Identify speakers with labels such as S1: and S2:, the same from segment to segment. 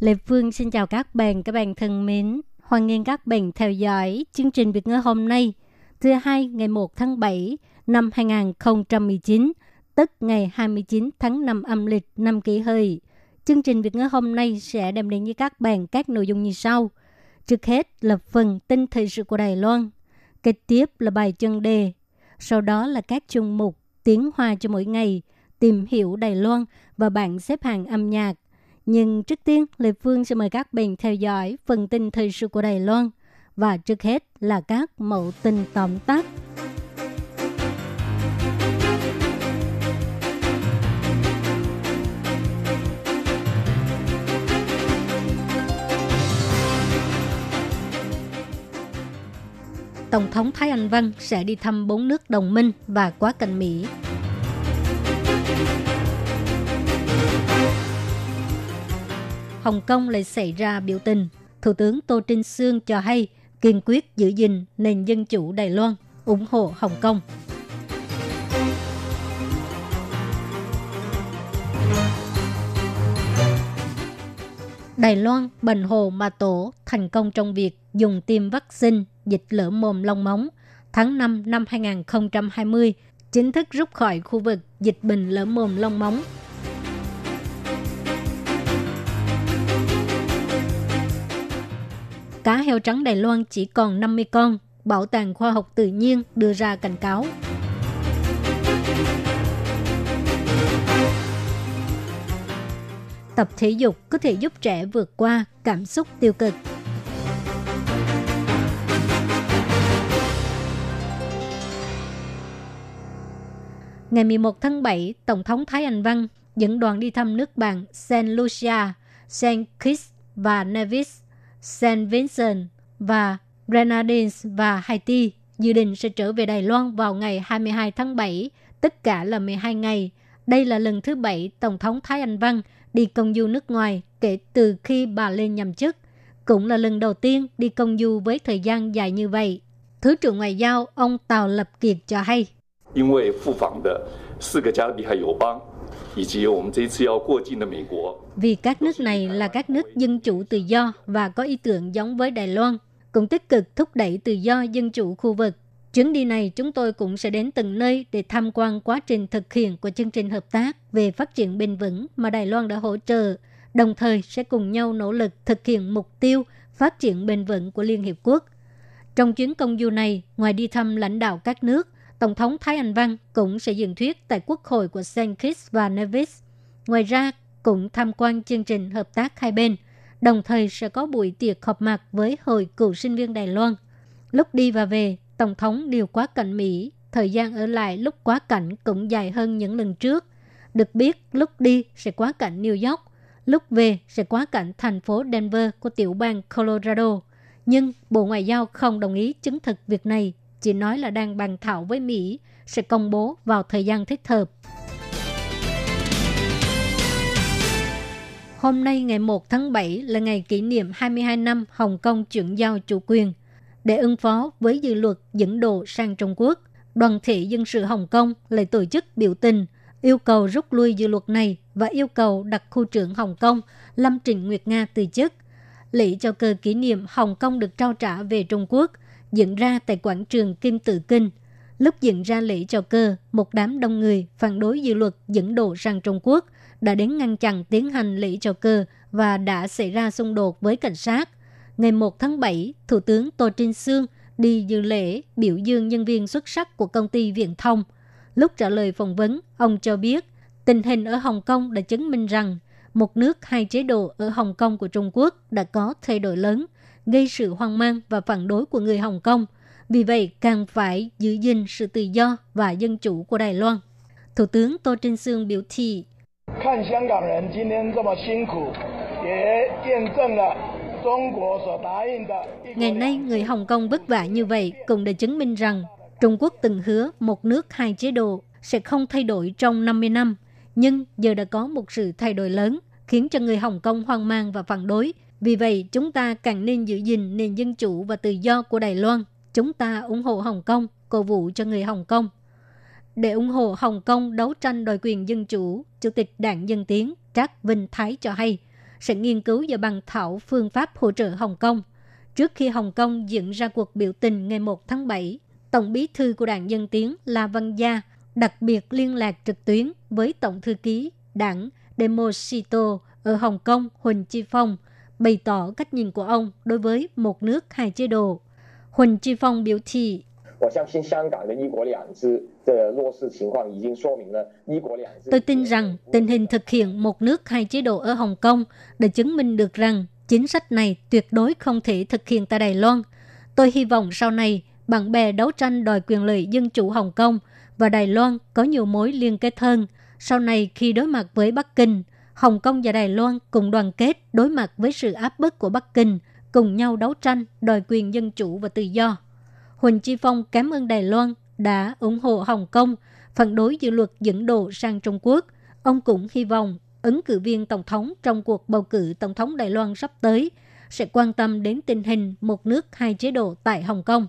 S1: Lê Phương xin chào các bạn, các bạn thân mến. Hoan nghênh các bạn theo dõi chương trình Việt ngữ hôm nay, thứ hai ngày 1 tháng 7 năm 2019, tức ngày 29 tháng 5 âm lịch năm kỷ hợi. Chương trình Việt ngữ hôm nay sẽ đem đến với các bạn các nội dung như sau. Trước hết là phần tin thời sự của Đài Loan, kế tiếp là bài chân đề, sau đó là các chương mục tiếng hoa cho mỗi ngày, tìm hiểu Đài Loan và bảng xếp hạng âm nhạc. Nhưng trước tiên, Lê Phương sẽ mời các bạn theo dõi phần tin thời sự của Đài Loan. Và trước hết là các mẫu tin tóm tắt. Tổng thống Thái Anh Văn sẽ đi thăm bốn nước đồng minh và quá cảnh Mỹ. Hồng Kông lại xảy ra biểu tình. Thủ tướng Tô Trinh Sương cho hay kiên quyết giữ gìn nền dân chủ Đài Loan, ủng hộ Hồng Kông. Đài Loan, Bệnh Hồ, Mà Tổ thành công trong việc dùng tiêm vaccine dịch lở mồm long móng. Tháng 5 năm 2020, chính thức rút khỏi khu vực dịch bệnh lở mồm long móng Cá heo trắng Đài Loan chỉ còn 50 con, Bảo tàng Khoa học Tự nhiên đưa ra cảnh cáo. Tập thể dục có thể giúp trẻ vượt qua cảm xúc tiêu cực. Ngày 11 tháng 7, Tổng thống Thái Anh Văn dẫn đoàn đi thăm nước bạn Saint Lucia, Saint Kitts và Nevis Saint Vincent và Grenadines và Haiti dự định sẽ trở về Đài Loan vào ngày 22 tháng 7, tất cả là 12 ngày. Đây là lần thứ bảy Tổng thống Thái Anh Văn đi công du nước ngoài kể từ khi bà lên nhậm chức. Cũng là lần đầu tiên đi công du với thời gian dài như vậy. Thứ trưởng Ngoại giao ông Tào Lập Kiệt cho hay.
S2: 因为赴访的四个加勒比海友邦
S1: vì các nước này là các nước dân chủ tự do và có ý tưởng giống với Đài Loan, cũng tích cực thúc đẩy tự do dân chủ khu vực. Chuyến đi này chúng tôi cũng sẽ đến từng nơi để tham quan quá trình thực hiện của chương trình hợp tác về phát triển bền vững mà Đài Loan đã hỗ trợ, đồng thời sẽ cùng nhau nỗ lực thực hiện mục tiêu phát triển bền vững của Liên Hiệp Quốc. Trong chuyến công du này, ngoài đi thăm lãnh đạo các nước, Tổng thống Thái Anh Văn cũng sẽ diễn thuyết tại Quốc hội của St. Kitts và Nevis. Ngoài ra, cũng tham quan chương trình hợp tác hai bên, đồng thời sẽ có buổi tiệc họp mặt với Hội Cựu sinh viên Đài Loan. Lúc đi và về, Tổng thống điều quá cảnh Mỹ, thời gian ở lại lúc quá cảnh cũng dài hơn những lần trước. Được biết, lúc đi sẽ quá cảnh New York, lúc về sẽ quá cảnh thành phố Denver của tiểu bang Colorado. Nhưng Bộ Ngoại giao không đồng ý chứng thực việc này, chỉ nói là đang bàn thảo với Mỹ, sẽ công bố vào thời gian thích hợp. Hôm nay ngày 1 tháng 7 là ngày kỷ niệm 22 năm Hồng Kông chuyển giao chủ quyền. Để ứng phó với dự luật dẫn độ sang Trung Quốc, đoàn thể dân sự Hồng Kông lại tổ chức biểu tình, yêu cầu rút lui dự luật này và yêu cầu đặt khu trưởng Hồng Kông Lâm Trịnh Nguyệt Nga từ chức. Lễ cho cơ kỷ niệm Hồng Kông được trao trả về Trung Quốc dựng ra tại quảng trường Kim Tự Kinh. Lúc dựng ra lễ chào cơ, một đám đông người phản đối dự luật dẫn độ sang Trung Quốc đã đến ngăn chặn tiến hành lễ chào cơ và đã xảy ra xung đột với cảnh sát. Ngày 1 tháng 7, Thủ tướng Tô Trinh Sương đi dự lễ biểu dương nhân viên xuất sắc của công ty Viễn thông. Lúc trả lời phỏng vấn, ông cho biết tình hình ở Hồng Kông đã chứng minh rằng một nước hai chế độ ở Hồng Kông của Trung Quốc đã có thay đổi lớn, gây sự hoang mang và phản đối của người Hồng Kông. Vì vậy, càng phải giữ gìn sự tự do và dân chủ của Đài Loan. Thủ tướng Tô Trinh Sương biểu thị, Ngày nay, người Hồng Kông vất vả như vậy cũng đã chứng minh rằng Trung Quốc từng hứa một nước hai chế độ sẽ không thay đổi trong 50 năm, nhưng giờ đã có một sự thay đổi lớn khiến cho người Hồng Kông hoang mang và phản đối – vì vậy, chúng ta càng nên giữ gìn nền dân chủ và tự do của Đài Loan. Chúng ta ủng hộ Hồng Kông, cổ vũ cho người Hồng Kông. Để ủng hộ Hồng Kông đấu tranh đòi quyền dân chủ, Chủ tịch Đảng Dân Tiến Trác Vinh Thái cho hay sẽ nghiên cứu và bàn thảo phương pháp hỗ trợ Hồng Kông. Trước khi Hồng Kông diễn ra cuộc biểu tình ngày 1 tháng 7, Tổng bí thư của Đảng Dân Tiến là Văn Gia đặc biệt liên lạc trực tuyến với Tổng thư ký đảng Demosito ở Hồng Kông Huỳnh Chi Phong, bày tỏ cách nhìn của ông đối với một nước hai chế độ. Huỳnh Chi Phong biểu thị, Tôi tin rằng tình hình thực hiện một nước hai chế độ ở Hồng Kông đã chứng minh được rằng chính sách này tuyệt đối không thể thực hiện tại Đài Loan. Tôi hy vọng sau này bạn bè đấu tranh đòi quyền lợi dân chủ Hồng Kông và Đài Loan có nhiều mối liên kết hơn. Sau này khi đối mặt với Bắc Kinh – Hồng Kông và Đài Loan cùng đoàn kết đối mặt với sự áp bức của Bắc Kinh, cùng nhau đấu tranh đòi quyền dân chủ và tự do. Huỳnh Chi Phong cảm ơn Đài Loan đã ủng hộ Hồng Kông phản đối dự luật dẫn độ sang Trung Quốc. Ông cũng hy vọng ứng cử viên tổng thống trong cuộc bầu cử tổng thống Đài Loan sắp tới sẽ quan tâm đến tình hình một nước hai chế độ tại Hồng Kông.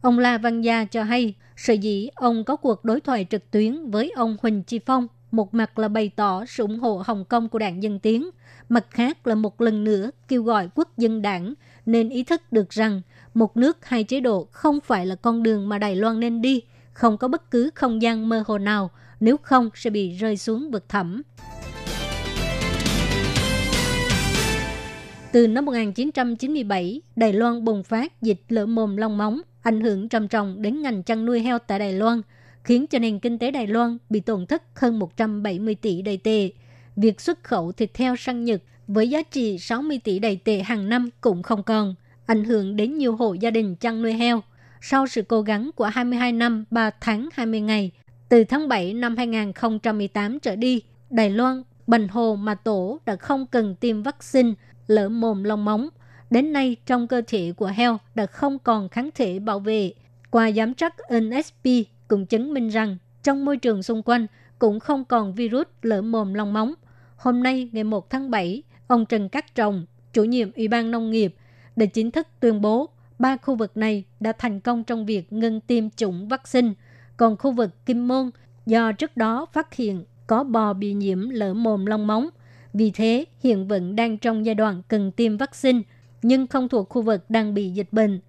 S1: Ông La Văn Gia cho hay, sở dĩ ông có cuộc đối thoại trực tuyến với ông Huỳnh Chi Phong, một mặt là bày tỏ sự ủng hộ Hồng Kông của đảng Dân Tiến, mặt khác là một lần nữa kêu gọi quốc dân đảng nên ý thức được rằng một nước hai chế độ không phải là con đường mà Đài Loan nên đi, không có bất cứ không gian mơ hồ nào, nếu không sẽ bị rơi xuống vực thẳm. Từ năm 1997, Đài Loan bùng phát dịch lở mồm long móng, ảnh hưởng trầm trọng đến ngành chăn nuôi heo tại Đài Loan, khiến cho nền kinh tế Đài Loan bị tổn thất hơn 170 tỷ đầy tệ. Việc xuất khẩu thịt heo sang Nhật với giá trị 60 tỷ đầy tệ hàng năm cũng không còn, ảnh hưởng đến nhiều hộ gia đình chăn nuôi heo. Sau sự cố gắng của 22 năm 3 tháng 20 ngày, từ tháng 7 năm 2018 trở đi, Đài Loan, Bành Hồ mà Tổ đã không cần tiêm vaccine lở mồm long móng. Đến nay, trong cơ thể của heo đã không còn kháng thể bảo vệ. Qua giám trắc NSP cũng chứng minh rằng trong môi trường xung quanh cũng không còn virus lở mồm long móng. Hôm nay, ngày 1 tháng 7, ông Trần Cát Trọng, chủ nhiệm Ủy ban Nông nghiệp, đã chính thức tuyên bố ba khu vực này đã thành công trong việc ngừng tiêm chủng vaccine. Còn khu vực Kim Môn, do trước đó phát hiện có bò bị nhiễm lở mồm long móng, vì thế, hiện vẫn đang trong giai đoạn cần tiêm vaccine, nhưng không thuộc khu vực đang bị dịch bệnh.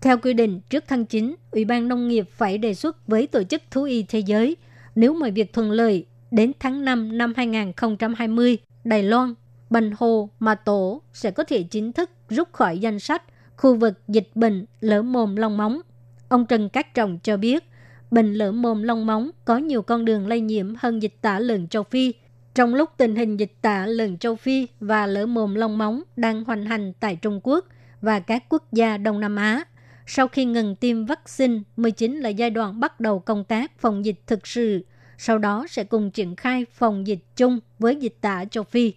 S1: Theo quy định, trước tháng 9, Ủy ban Nông nghiệp phải đề xuất với Tổ chức Thú y Thế giới, nếu mọi việc thuận lợi, đến tháng 5 năm 2020, Đài Loan, Bành Hồ, Mà Tổ sẽ có thể chính thức rút khỏi danh sách khu vực dịch bệnh lở mồm long móng. Ông Trần Cát Trọng cho biết, bệnh lở mồm long móng có nhiều con đường lây nhiễm hơn dịch tả lợn châu Phi – trong lúc tình hình dịch tả lợn châu Phi và lở mồm long móng đang hoành hành tại Trung Quốc và các quốc gia Đông Nam Á, sau khi ngừng tiêm vaccine mới chính là giai đoạn bắt đầu công tác phòng dịch thực sự, sau đó sẽ cùng triển khai phòng dịch chung với dịch tả châu Phi.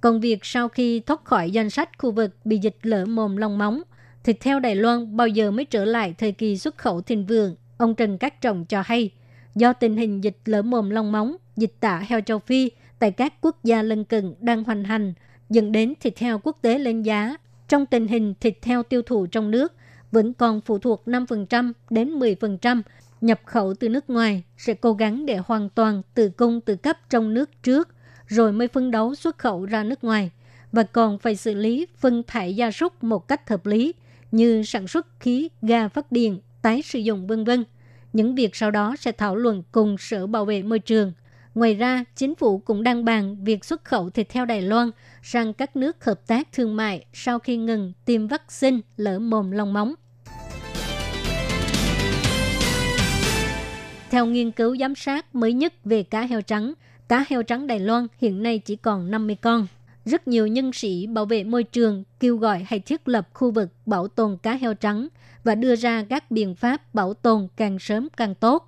S1: Còn việc sau khi thoát khỏi danh sách khu vực bị dịch lở mồm long móng, thì theo Đài Loan bao giờ mới trở lại thời kỳ xuất khẩu thịnh vượng, ông Trần Cát Trọng cho hay, do tình hình dịch lở mồm long móng, dịch tả heo châu Phi tại các quốc gia lân cận đang hoành hành, dẫn đến thịt heo quốc tế lên giá. Trong tình hình thịt heo tiêu thụ trong nước vẫn còn phụ thuộc 5% đến 10% nhập khẩu từ nước ngoài sẽ cố gắng để hoàn toàn tự cung tự cấp trong nước trước, rồi mới phân đấu xuất khẩu ra nước ngoài. Và còn phải xử lý phân thải gia súc một cách hợp lý như sản xuất khí ga phát điện, tái sử dụng vân vân. Những việc sau đó sẽ thảo luận cùng Sở Bảo vệ Môi trường – Ngoài ra, chính phủ cũng đang bàn việc xuất khẩu thịt heo Đài Loan sang các nước hợp tác thương mại sau khi ngừng tiêm vaccine lỡ mồm long móng. Theo nghiên cứu giám sát mới nhất về cá heo trắng, cá heo trắng Đài Loan hiện nay chỉ còn 50 con. Rất nhiều nhân sĩ bảo vệ môi trường kêu gọi hay thiết lập khu vực bảo tồn cá heo trắng và đưa ra các biện pháp bảo tồn càng sớm càng tốt –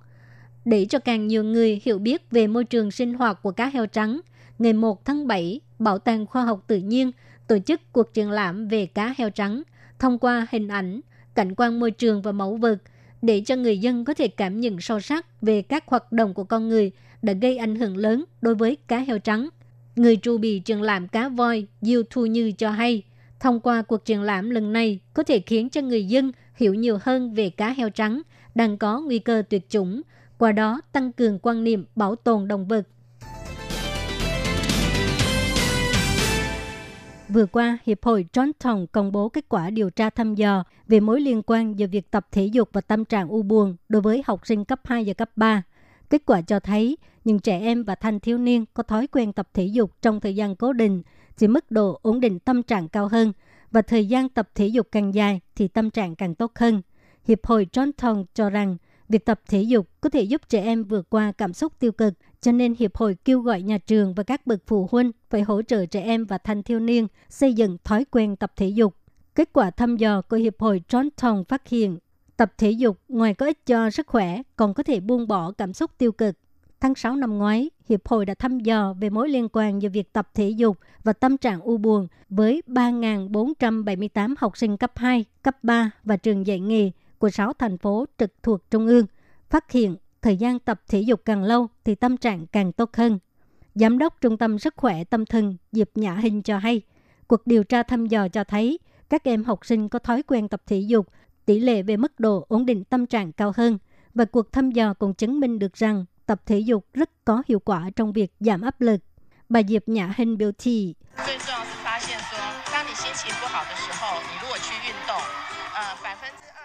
S1: để cho càng nhiều người hiểu biết về môi trường sinh hoạt của cá heo trắng, ngày 1 tháng 7, Bảo tàng Khoa học Tự nhiên tổ chức cuộc triển lãm về cá heo trắng thông qua hình ảnh, cảnh quan môi trường và mẫu vật để cho người dân có thể cảm nhận sâu sắc về các hoạt động của con người đã gây ảnh hưởng lớn đối với cá heo trắng. Người trụ bị triển lãm cá voi Diêu Thu Như cho hay, thông qua cuộc triển lãm lần này có thể khiến cho người dân hiểu nhiều hơn về cá heo trắng đang có nguy cơ tuyệt chủng, qua đó tăng cường quan niệm bảo tồn động vật. Vừa qua, Hiệp hội Johnson công bố kết quả điều tra thăm dò về mối liên quan giữa việc tập thể dục và tâm trạng u buồn đối với học sinh cấp 2 và cấp 3. Kết quả cho thấy, những trẻ em và thanh thiếu niên có thói quen tập thể dục trong thời gian cố định chỉ mức độ ổn định tâm trạng cao hơn và thời gian tập thể dục càng dài thì tâm trạng càng tốt hơn. Hiệp hội Johnson cho rằng việc tập thể dục có thể giúp trẻ em vượt qua cảm xúc tiêu cực, cho nên Hiệp hội kêu gọi nhà trường và các bậc phụ huynh phải hỗ trợ trẻ em và thanh thiếu niên xây dựng thói quen tập thể dục. Kết quả thăm dò của Hiệp hội Johnson phát hiện tập thể dục ngoài có ích cho sức khỏe còn có thể buông bỏ cảm xúc tiêu cực. Tháng 6 năm ngoái, Hiệp hội đã thăm dò về mối liên quan giữa việc tập thể dục và tâm trạng u buồn với 3.478 học sinh cấp 2, cấp 3 và trường dạy nghề của 6 thành phố trực thuộc Trung ương, phát hiện thời gian tập thể dục càng lâu thì tâm trạng càng tốt hơn. Giám đốc Trung tâm Sức khỏe Tâm thần Diệp Nhã Hình cho hay, cuộc điều tra thăm dò cho thấy các em học sinh có thói quen tập thể dục, tỷ lệ về mức độ ổn định tâm trạng cao hơn. Và cuộc thăm dò cũng chứng minh được rằng tập thể dục rất có hiệu quả trong việc giảm áp lực. Bà Diệp Nhã Hình biểu thị,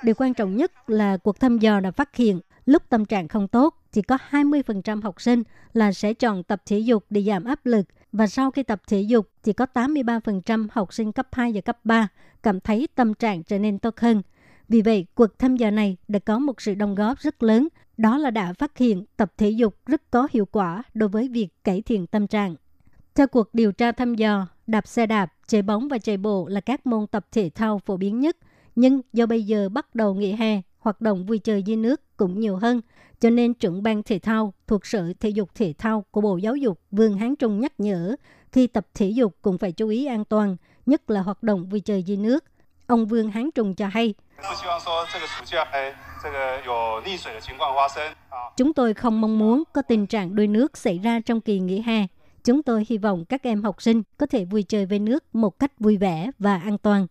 S1: Điều quan trọng nhất là cuộc thăm dò đã phát hiện lúc tâm trạng không tốt, chỉ có 20% học sinh là sẽ chọn tập thể dục để giảm áp lực và sau khi tập thể dục chỉ có 83% học sinh cấp 2 và cấp 3 cảm thấy tâm trạng trở nên tốt hơn. Vì vậy, cuộc thăm dò này đã có một sự đóng góp rất lớn, đó là đã phát hiện tập thể dục rất có hiệu quả đối với việc cải thiện tâm trạng. Theo cuộc điều tra thăm dò, đạp xe đạp, chạy bóng và chạy bộ là các môn tập thể thao phổ biến nhất nhưng do bây giờ bắt đầu nghỉ hè, hoạt động vui chơi dưới nước cũng nhiều hơn, cho nên trưởng ban thể thao thuộc Sở Thể dục Thể thao của Bộ Giáo dục Vương Hán Trung nhắc nhở khi tập thể dục cũng phải chú ý an toàn, nhất là hoạt động vui chơi dưới nước. Ông Vương Hán Trung cho hay, Chúng tôi không mong muốn có tình trạng đuối nước xảy ra trong kỳ nghỉ hè. Chúng tôi hy vọng các em học sinh có thể vui chơi với nước một cách vui vẻ và an toàn.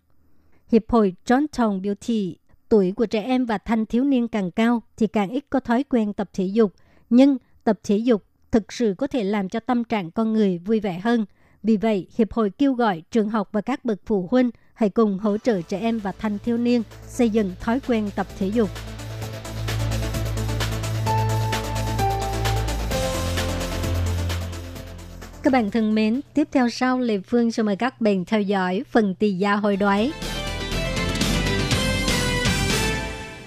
S1: Hiệp hội Johnstown Beauty tuổi của trẻ em và thanh thiếu niên càng cao thì càng ít có thói quen tập thể dục. Nhưng tập thể dục thực sự có thể làm cho tâm trạng con người vui vẻ hơn. Vì vậy, Hiệp hội kêu gọi trường học và các bậc phụ huynh hãy cùng hỗ trợ trẻ em và thanh thiếu niên xây dựng thói quen tập thể dục. Các bạn thân mến, tiếp theo sau Lê Phương sẽ mời các bạn theo dõi phần tỷ gia hồi đoái.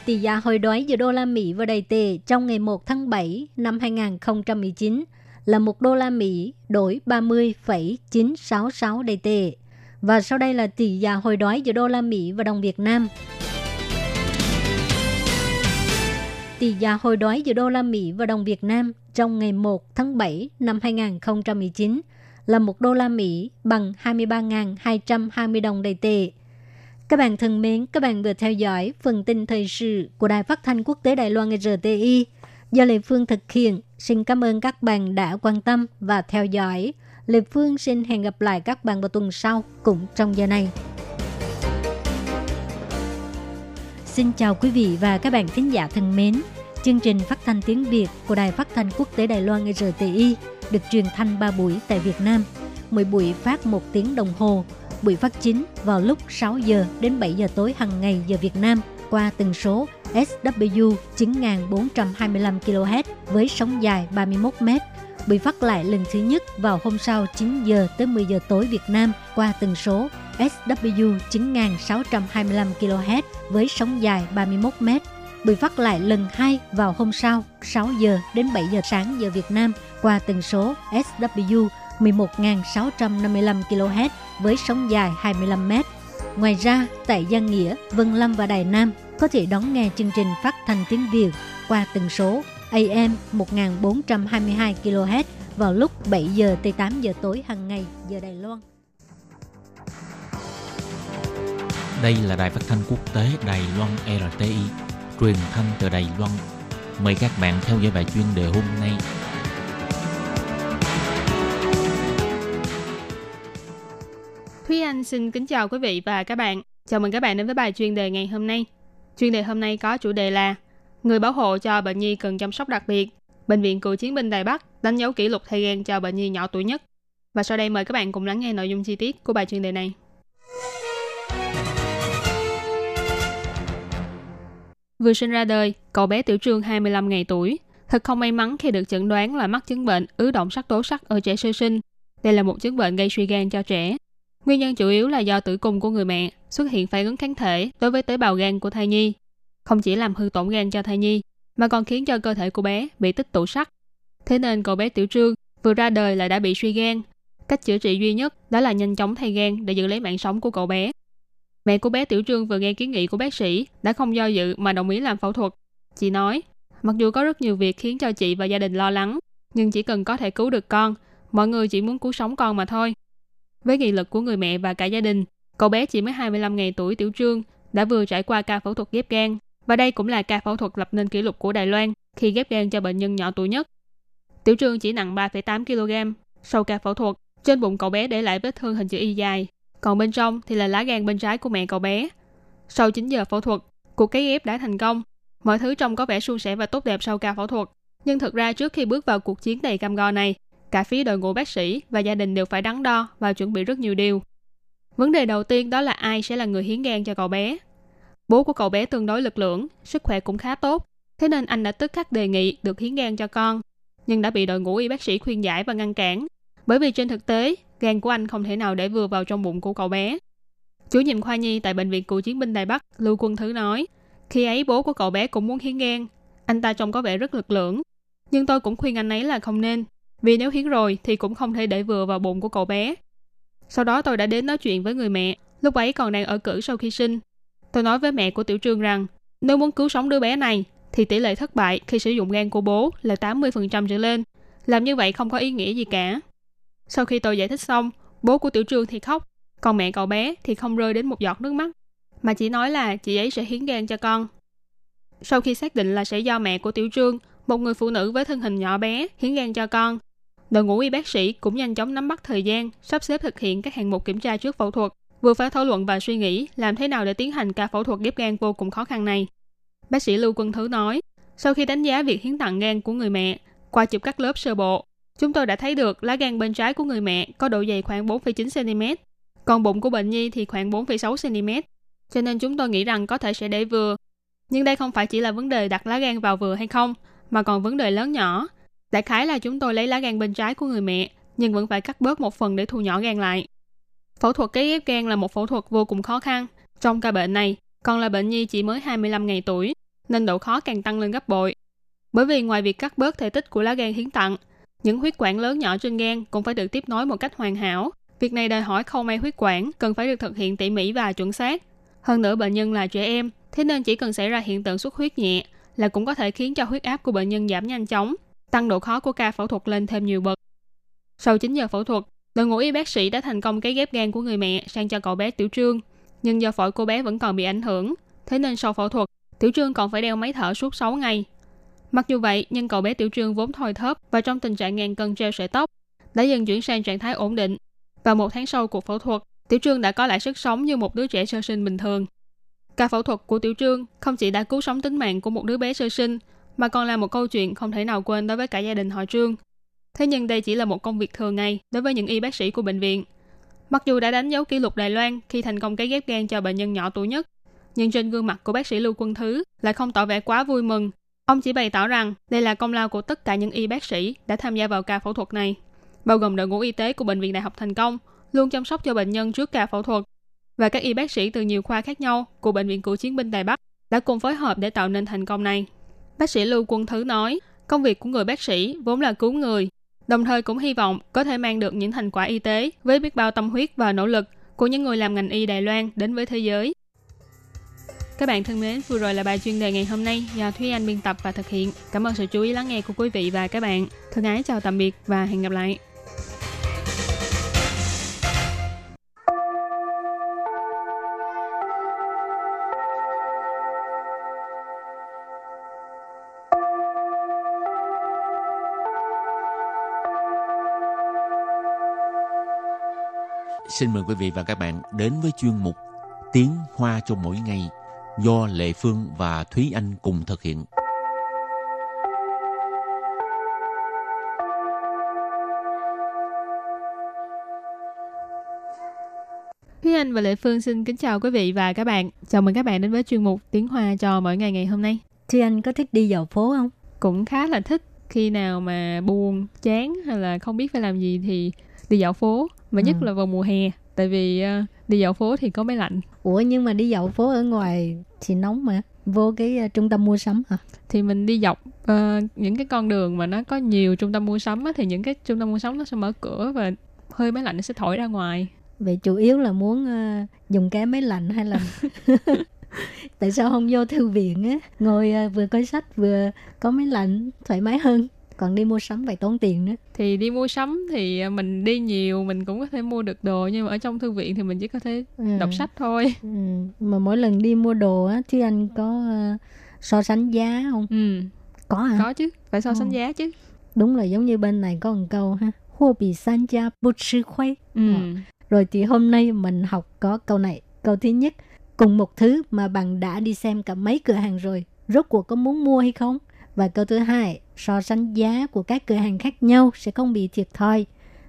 S1: Tỷ giá hồi đoái giữa đô la Mỹ và đầy tệ trong ngày 1 tháng 7 năm 2019 là 1 đô la Mỹ đổi 30,966 đầy tệ. Và sau đây là tỷ giá hồi đoái giữa đô la Mỹ và đồng Việt Nam. Tỷ giá hồi đoái giữa đô la Mỹ và đồng Việt Nam trong ngày 1 tháng 7 năm 2019 là 1 đô la Mỹ bằng 23.220 đồng đầy tệ các bạn thân mến, các bạn vừa theo dõi phần tin thời sự của Đài Phát thanh Quốc tế Đài Loan RTI do Lê Phương thực hiện. Xin cảm ơn các bạn đã quan tâm và theo dõi. Lê Phương xin hẹn gặp lại các bạn vào tuần sau cũng trong giờ này. Xin chào quý vị và các bạn thính giả thân mến. Chương trình phát thanh tiếng Việt của Đài Phát thanh Quốc tế Đài Loan RTI được truyền thanh 3 buổi tại Việt Nam. Mỗi buổi phát một tiếng đồng hồ – buổi phát chính vào lúc 6 giờ đến 7 giờ tối hàng ngày giờ Việt Nam qua tần số SW 9425 kHz với sóng dài 31 m. Bị phát lại lần thứ nhất vào hôm sau 9 giờ tới 10 giờ tối Việt Nam qua tần số SW 9625 kHz với sóng dài 31 m. Bị phát lại lần hai vào hôm sau 6 giờ đến 7 giờ sáng giờ Việt Nam qua tần số SW 11.655 kHz với sóng dài 25 m. Ngoài ra, tại Giang Nghĩa, Vân Lâm và Đài Nam có thể đón nghe chương trình phát thanh tiếng Việt qua tần số AM 1422 kHz vào lúc 7 giờ tới 8 giờ tối hàng ngày giờ Đài Loan.
S3: Đây là đài phát thanh quốc tế Đài Loan RTI, truyền thanh từ Đài Loan. Mời các bạn theo dõi bài chuyên đề hôm nay.
S4: Anh xin kính chào quý vị và các bạn. Chào mừng các bạn đến với bài chuyên đề ngày hôm nay. Chuyên đề hôm nay có chủ đề là Người bảo hộ cho bệnh nhi cần chăm sóc đặc biệt. Bệnh viện cựu chiến binh Đài Bắc đánh dấu kỷ lục thay gan cho bệnh nhi nhỏ tuổi nhất. Và sau đây mời các bạn cùng lắng nghe nội dung chi tiết của bài chuyên đề này. Vừa sinh ra đời, cậu bé Tiểu Trương 25 ngày tuổi. Thật không may mắn khi được chẩn đoán là mắc chứng bệnh ứ động sắc tố sắc ở trẻ sơ sinh. Đây là một chứng bệnh gây suy gan cho trẻ. Nguyên nhân chủ yếu là do tử cung của người mẹ xuất hiện phản ứng kháng thể đối với tế bào gan của thai nhi. Không chỉ làm hư tổn gan cho thai nhi, mà còn khiến cho cơ thể của bé bị tích tụ sắt. Thế nên cậu bé Tiểu Trương vừa ra đời là đã bị suy gan. Cách chữa trị duy nhất đó là nhanh chóng thay gan để giữ lấy mạng sống của cậu bé. Mẹ của bé Tiểu Trương vừa nghe kiến nghị của bác sĩ đã không do dự mà đồng ý làm phẫu thuật. Chị nói, mặc dù có rất nhiều việc khiến cho chị và gia đình lo lắng, nhưng chỉ cần có thể cứu được con, mọi người chỉ muốn cứu sống con mà thôi. Với nghị lực của người mẹ và cả gia đình, cậu bé chỉ mới 25 ngày tuổi Tiểu Trương đã vừa trải qua ca phẫu thuật ghép gan và đây cũng là ca phẫu thuật lập nên kỷ lục của Đài Loan khi ghép gan cho bệnh nhân nhỏ tuổi nhất. Tiểu Trương chỉ nặng 3,8 kg. Sau ca phẫu thuật, trên bụng cậu bé để lại vết thương hình chữ Y dài, còn bên trong thì là lá gan bên trái của mẹ cậu bé. Sau 9 giờ phẫu thuật, cuộc cấy ghép đã thành công. Mọi thứ trông có vẻ suôn sẻ và tốt đẹp sau ca phẫu thuật. Nhưng thực ra trước khi bước vào cuộc chiến đầy cam go này, cả phía đội ngũ bác sĩ và gia đình đều phải đắn đo và chuẩn bị rất nhiều điều. Vấn đề đầu tiên đó là ai sẽ là người hiến gan cho cậu bé. Bố của cậu bé tương đối lực lưỡng, sức khỏe cũng khá tốt, thế nên anh đã tức khắc đề nghị được hiến gan cho con, nhưng đã bị đội ngũ y bác sĩ khuyên giải và ngăn cản. Bởi vì trên thực tế, gan của anh không thể nào để vừa vào trong bụng của cậu bé. Chủ nhiệm khoa nhi tại bệnh viện cựu chiến binh Đài Bắc, Lưu Quân Thứ nói, khi ấy bố của cậu bé cũng muốn hiến gan, anh ta trông có vẻ rất lực lưỡng, nhưng tôi cũng khuyên anh ấy là không nên, vì nếu hiến rồi thì cũng không thể để vừa vào bụng của cậu bé. Sau đó tôi đã đến nói chuyện với người mẹ, lúc ấy còn đang ở cử sau khi sinh. Tôi nói với mẹ của Tiểu Trương rằng, nếu muốn cứu sống đứa bé này, thì tỷ lệ thất bại khi sử dụng gan của bố là 80% trở lên. Làm như vậy không có ý nghĩa gì cả. Sau khi tôi giải thích xong, bố của Tiểu Trương thì khóc, còn mẹ cậu bé thì không rơi đến một giọt nước mắt, mà chỉ nói là chị ấy sẽ hiến gan cho con. Sau khi xác định là sẽ do mẹ của Tiểu Trương, một người phụ nữ với thân hình nhỏ bé, hiến gan cho con, đội ngũ y bác sĩ cũng nhanh chóng nắm bắt thời gian, sắp xếp thực hiện các hạng mục kiểm tra trước phẫu thuật, vừa phải thảo luận và suy nghĩ làm thế nào để tiến hành ca phẫu thuật ghép gan vô cùng khó khăn này. Bác sĩ Lưu Quân Thứ nói, sau khi đánh giá việc hiến tặng gan của người mẹ, qua chụp các lớp sơ bộ, Chúng tôi đã thấy được lá gan bên trái của người mẹ có độ dày khoảng 4,9 cm, còn bụng của bệnh nhi thì khoảng 4,6 cm. Cho nên chúng tôi nghĩ rằng có thể sẽ để vừa. Nhưng đây không phải chỉ là vấn đề đặt lá gan vào vừa hay không, mà còn vấn đề lớn nhỏ. Đại khái là chúng tôi lấy lá gan bên trái của người mẹ, nhưng vẫn phải cắt bớt một phần để thu nhỏ gan lại. Phẫu thuật cấy ghép gan là một phẫu thuật vô cùng khó khăn. Trong ca bệnh này, còn là bệnh nhi chỉ mới 25 ngày tuổi, nên độ khó càng tăng lên gấp bội. Bởi vì ngoài việc cắt bớt thể tích của lá gan hiến tặng, những huyết quản lớn nhỏ trên gan cũng phải được tiếp nối một cách hoàn hảo. Việc này đòi hỏi khâu may huyết quản cần phải được thực hiện tỉ mỉ và chuẩn xác. Hơn nữa bệnh nhân là trẻ em, thế nên chỉ cần xảy ra hiện tượng xuất huyết nhẹ là cũng có thể khiến cho huyết áp của bệnh nhân giảm nhanh chóng, tăng độ khó của ca phẫu thuật lên thêm nhiều bậc. Sau 9 giờ phẫu thuật, đội ngũ y bác sĩ đã thành công cấy ghép gan của người mẹ sang cho cậu bé Tiểu Trương. Nhưng do phổi cô bé vẫn còn bị ảnh hưởng, thế nên sau phẫu thuật, Tiểu Trương còn phải đeo máy thở suốt 6 ngày Mặc dù vậy, nhưng cậu bé Tiểu Trương vốn thoi thóp và trong tình trạng ngàn cân treo sợi tóc, đã dần chuyển sang trạng thái ổn định. Và một tháng sau cuộc phẫu thuật, Tiểu Trương đã có lại sức sống như một đứa trẻ sơ sinh bình thường. Ca phẫu thuật của Tiểu Trương không chỉ đã cứu sống tính mạng của một đứa bé sơ sinh, mà còn là một câu chuyện không thể nào quên đối với cả gia đình họ Trương. Thế nhưng đây chỉ là một công việc thường ngày đối với những y bác sĩ của bệnh viện. Mặc dù đã đánh dấu kỷ lục Đài Loan khi thành công cấy ghép gan cho bệnh nhân nhỏ tuổi nhất, nhưng trên gương mặt của bác sĩ Lưu Quân Thứ lại không tỏ vẻ quá vui mừng Ông chỉ bày tỏ rằng đây là công lao của tất cả những y bác sĩ đã tham gia vào ca phẫu thuật này, bao gồm đội ngũ y tế của Bệnh viện Đại học Thành Công, luôn chăm sóc cho bệnh nhân trước ca phẫu thuật, và các y bác sĩ từ nhiều khoa khác nhau của Bệnh viện Cựu chiến binh Đài Bắc đã cùng phối hợp để tạo nên thành công này. Bác sĩ Lưu Quân Thứ nói, công việc của người bác sĩ vốn là cứu người, đồng thời cũng hy vọng có thể mang được những thành quả y tế với biết bao tâm huyết và nỗ lực của những người làm ngành y Đài Loan đến với thế giới. Các bạn thân mến, vừa rồi là bài chuyên đề ngày hôm nay do Thúy Anh biên tập và thực hiện. Cảm ơn sự chú ý lắng nghe của quý vị và các bạn. Thân ái chào tạm biệt và hẹn gặp lại.
S3: Xin mời quý vị và các bạn đến với chuyên mục Tiếng Hoa cho mỗi ngày do Lệ Phương và Thúy Anh cùng thực hiện.
S4: Thúy Anh và Lệ Phương xin kính chào quý vị và các bạn. Chào mừng các bạn đến với chuyên mục Tiếng Hoa cho mỗi ngày ngày hôm nay.
S1: Thúy Anh có thích đi dạo phố không?
S4: Cũng khá là thích khi nào mà buồn, chán hay là không biết phải làm gì thì đi dạo phố. Mà nhất
S1: Ừ.
S4: là vào mùa hè. Tại vì ờ, đi dạo phố thì có máy lạnh.
S1: Ủa nhưng mà đi dạo phố ở ngoài thì nóng mà. Vô cái uh, trung tâm mua sắm hả?
S4: Thì mình đi dọc ờ, những cái con đường mà nó có nhiều trung tâm mua sắm á, thì những cái trung tâm mua sắm nó sẽ mở cửa và hơi máy lạnh nó sẽ thổi ra ngoài.
S1: Vậy chủ yếu là muốn uh, dùng cái máy lạnh hay là tại sao không vô thư viện á ngồi uh, vừa coi sách vừa có máy lạnh thoải mái hơn còn đi mua sắm phải tốn tiền nữa
S4: thì đi mua sắm thì à, mình đi nhiều mình cũng có thể mua được đồ nhưng mà ở trong thư viện thì mình chỉ có thể
S1: Ừ.
S4: đọc sách thôi
S1: ừ. mà mỗi lần đi mua đồ á thì anh có uh, so sánh giá không
S4: ừ
S1: có hả
S4: có chứ phải so sánh
S1: Ồ.
S4: giá chứ
S1: đúng là giống như bên này có một câu ha hô bị san gia bút sư khuấy
S4: ừ
S1: Ờ. Rồi thì hôm nay mình học có câu này. Câu thứ nhất, cùng một thứ mà bạn đã đi xem cả mấy cửa hàng rồi, rốt cuộc có muốn mua hay không? Và câu thứ hai, so sánh giá của các cửa hàng khác nhau sẽ không bị thiệt thòi.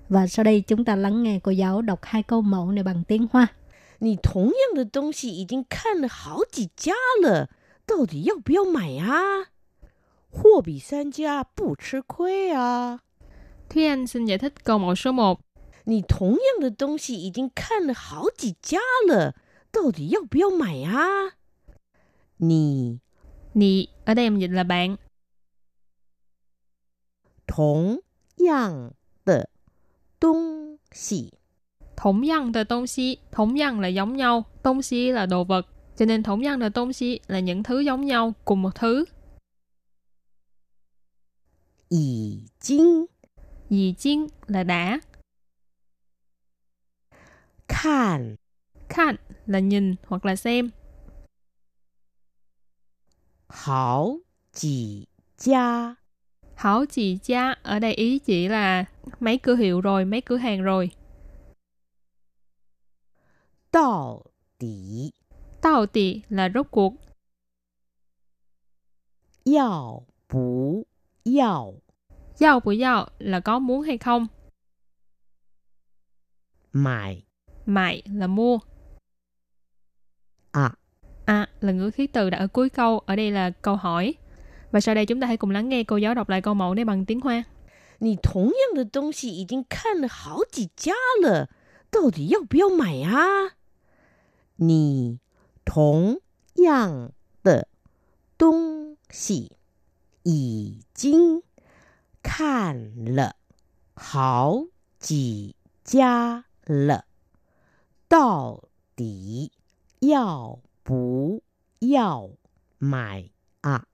S1: Và sau đây chúng ta lắng nghe cô giáo đọc hai câu mẫu này bằng tiếng Hoa.
S5: 你同样的东西已经看了好几家了，到底要不要买啊？货比三家不吃亏啊！
S4: Thúy Anh xin giải thích câu mẫu số 1.
S5: 你同样的东西已经看了好几家了，到底要不要买啊？你
S4: Nì, ở đây mình dịch là bạn.
S5: 同样的东西
S4: Thống dân tờ tông xí. Thống dân là giống nhau. Tông xí là đồ vật. Cho nên thống dân tờ tông xí là những thứ giống nhau cùng một thứ.
S5: 已经
S4: Dì chiên là đã.
S5: 看
S4: Khan là nhìn hoặc là xem.
S5: 好几家
S4: hảo chỉ gia ở đây ý chỉ là mấy cửa hiệu rồi, mấy cửa hàng rồi.
S5: Đạo tỷ
S4: Đạo tỷ là rốt cuộc.
S5: Yào bú yào
S4: Yào bú yào là có muốn hay không.
S5: Mại
S4: Mại là mua.
S5: À
S4: À là ngữ khí từ đã ở cuối câu, ở đây là câu hỏi. Và sau đây chúng ta hãy cùng lắng nghe cô giáo đọc lại câu mẫu này bằng tiếng Hoa.
S5: 你同样的东西已经看了好几家了，到底要不要买啊？你同样的东西已经看了好几家了，到底要不要买啊？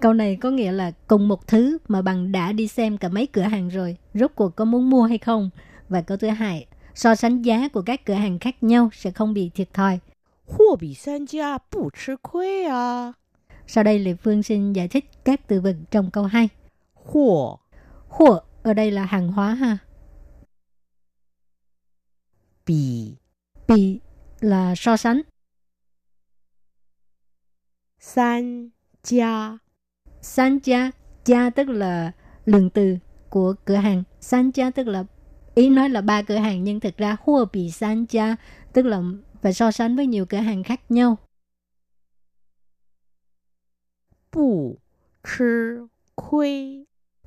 S1: Câu này có nghĩa là cùng một thứ mà bạn đã đi xem cả mấy cửa hàng rồi, rốt cuộc có muốn mua hay không? Và câu thứ hai, so sánh giá của các cửa hàng khác nhau sẽ không bị thiệt thòi.
S5: Hua bị san gia bù chứ khuê à.
S1: Sau đây lệ Phương xin giải thích các từ vựng trong câu 2.
S5: Hua.
S1: Hua ở đây là hàng hóa ha.
S5: Bì.
S1: Bì là so sánh.
S5: San gia
S1: San cha gia tức là lượng từ của cửa hàng. San gia tức là ý nói là ba cửa hàng nhưng thực ra hua bị san gia tức là phải so sánh với nhiều cửa hàng khác nhau.
S5: Bù chứ khuy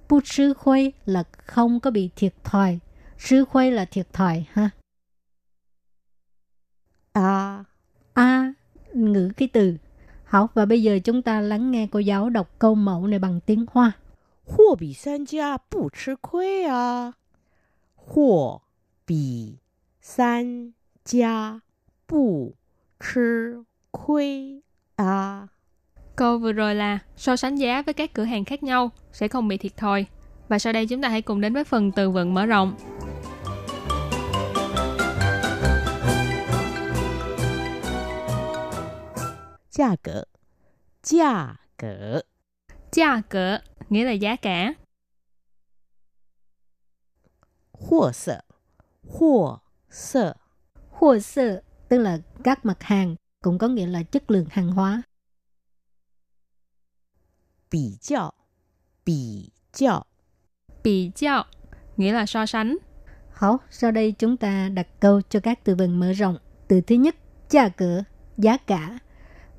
S1: Bù chứ khuy là không có bị thiệt thòi. Chứ khuy là thiệt thòi ha.
S5: À.
S1: À, ngữ cái từ 好, và bây giờ chúng ta lắng nghe cô giáo đọc câu mẫu này bằng tiếng Hoa.
S5: Hồ bì san gia bù chứ khuê à. Hồ bì san gia bù chứ khuê à.
S4: Câu vừa rồi là so sánh giá với các cửa hàng khác nhau sẽ không bị thiệt thòi. Và sau đây chúng ta hãy cùng đến với phần từ vựng mở rộng.
S5: 价格，价格，
S4: Giá cỡ nghĩa là giá cả.
S5: 货色，货色，
S1: Hồ sơ tức là các mặt hàng, cũng có nghĩa là chất lượng hàng hóa.
S5: 比较，比较，
S4: Bị giao nghĩa là so sánh.
S1: Hảo, sau đây chúng ta đặt câu cho các từ vựng mở rộng. Từ thứ nhất, giá cỡ, giá cả.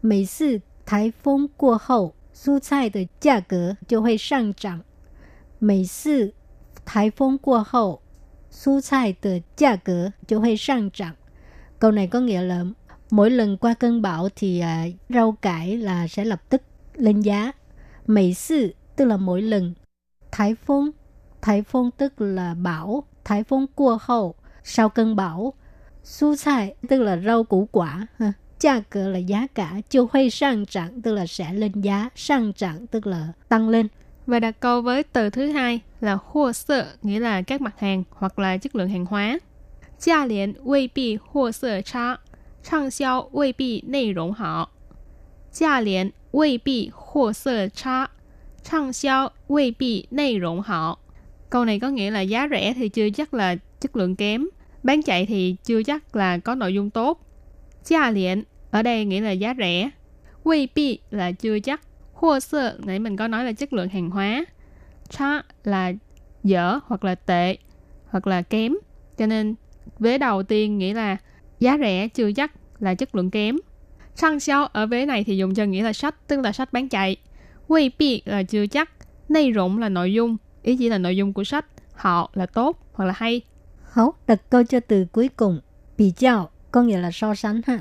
S1: Mỗi 次台风过后，蔬菜的价格就会上涨。每次台风过后，蔬菜的价格就会上涨。Câu này có nghĩa là mỗi lần qua cơn bão thì à, rau cải là sẽ lập tức lên giá. Mấy sự tức là mỗi lần. Thái phong Thái phong tức là bão, thái phong qua hậu, sau cơn bão. Su菜 tức là rau củ quả, ha. Giá cỡ là giá cả, chiêu huy sang涨tức là sẽ lên giá, sang涨tức là tăng lên.
S4: Và đặt câu với từ thứ hai là hô sơ nghĩa là các mặt hàng hoặc là chất lượng hàng hóa. Giá liền 未必货色差，畅销未必内容好。价廉未必货色差，畅销未必内容好。Câu này có nghĩa là giá rẻ thì chưa chắc là chất lượng kém, bán chạy thì chưa chắc là có nội dung tốt. Giá liền ở đây nghĩa là giá rẻ. Wei bi là chưa chắc. Hua sơ, nãy mình có nói là chất lượng hàng hóa. Cha là dở hoặc là tệ hoặc là kém. Cho nên vế đầu tiên nghĩa là giá rẻ chưa chắc là chất lượng kém. Sang xiao ở vế này thì dùng cho nghĩa là sách, tức là sách bán chạy. Wei bi là chưa chắc. Nay rộng là nội dung, ý chỉ là nội dung của sách. Họ là tốt hoặc là hay.
S1: Hấu đặt câu cho từ cuối cùng. Bì chào, có nghĩa là so sánh ha.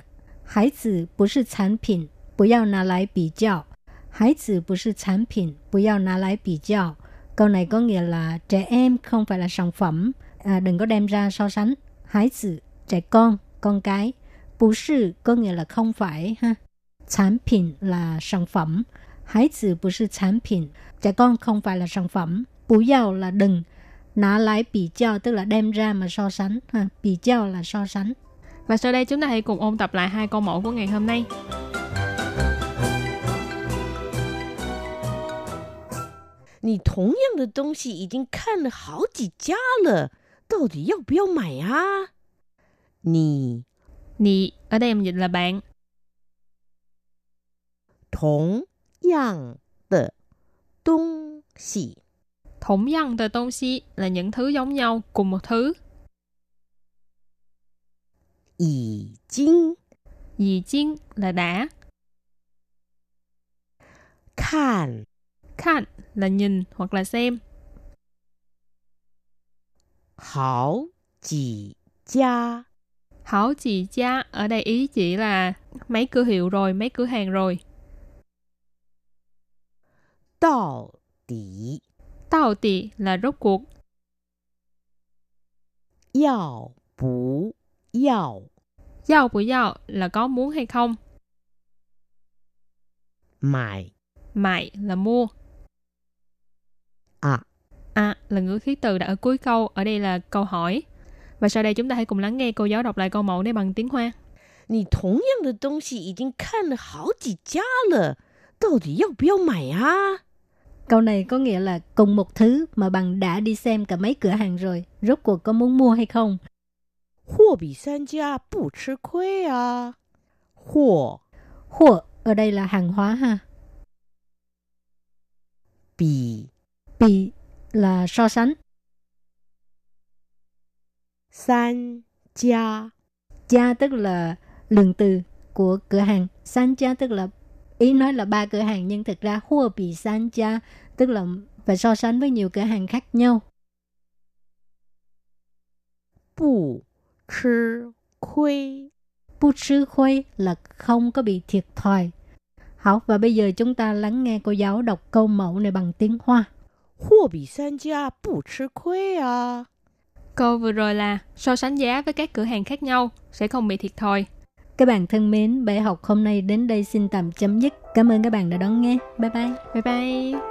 S1: Hải tử 不是产品，不要拿来比较。孩子不是产品，不要拿来比较。Câu này có nghĩa là trẻ em không phải là sản phẩm, à, đừng có đem ra so sánh. Hải tử, trẻ con, con cái. Bù sư có nghĩa là không phải ha. Sản品 là sản phẩm. Hải tử 不是产品, trẻ con không phải là sản phẩm. Bù yào là đừng. Nã lại bị giao tức là đem ra mà so sánh. Ha. Bị giao là so sánh.
S4: Và sau đây chúng ta hãy cùng ôn tập lại hai câu mẫu của ngày hôm nay.
S5: Nì thống yang de dong xi yi jing kan le hao ji jia le, dao di yao bu yao mai? Nì
S4: Nì ở đây mình dịch là bạn.
S5: Thống yang de dong xi
S4: Thống yang de dong xi là những thứ giống nhau cùng một thứ.
S5: 已经
S4: Dì chiên là đã.
S5: 看
S4: Khan là nhìn hoặc là xem.
S5: 好几家
S4: Hảo chị cha ở đây ý chỉ là mấy cửa hiệu rồi, mấy cửa hàng rồi.
S5: 到底
S4: Tao tì là rốt cuộc.
S5: 要 不要
S4: Giao bù giao là có muốn hay không.
S5: 买
S4: Mại là mua.
S5: 啊？
S4: À là ngữ khí từ đã ở cuối câu, ở đây là câu hỏi. Và sau đây chúng ta hãy cùng lắng nghe cô giáo đọc lại câu mẫu này bằng tiếng Hoa.
S5: 你同样的东西已经看了好几家了，到底要不要买啊？
S1: Câu này có nghĩa là cùng một thứ mà bằng đã đi xem cả mấy cửa hàng rồi. Rốt cuộc có muốn mua hay không?
S5: 货比三家不吃亏啊！货
S1: Hùa ở đây là hàng hóa ha.
S5: 比
S1: Bị là so sánh.
S5: 三家
S1: Gia tức là lượng từ của cửa hàng. San gia tức là ý nói là ba cửa hàng nhưng thực ra hua bị san gia tức là phải so sánh với nhiều cửa hàng khác nhau.
S5: 不 吃亏.
S1: Bu chứ khuây là không có bị thiệt thòi. Học và bây giờ chúng ta lắng nghe cô giáo đọc câu mẫu này bằng tiếng Hoa.
S5: Hua bị san gia bu chứ khuây à.
S4: Câu vừa rồi là so sánh giá với các cửa hàng khác nhau sẽ không bị thiệt thòi.
S1: Các bạn thân mến, bài học hôm nay đến đây xin tạm chấm dứt. Cảm ơn các bạn đã đón nghe. Bye bye.
S4: Bye bye.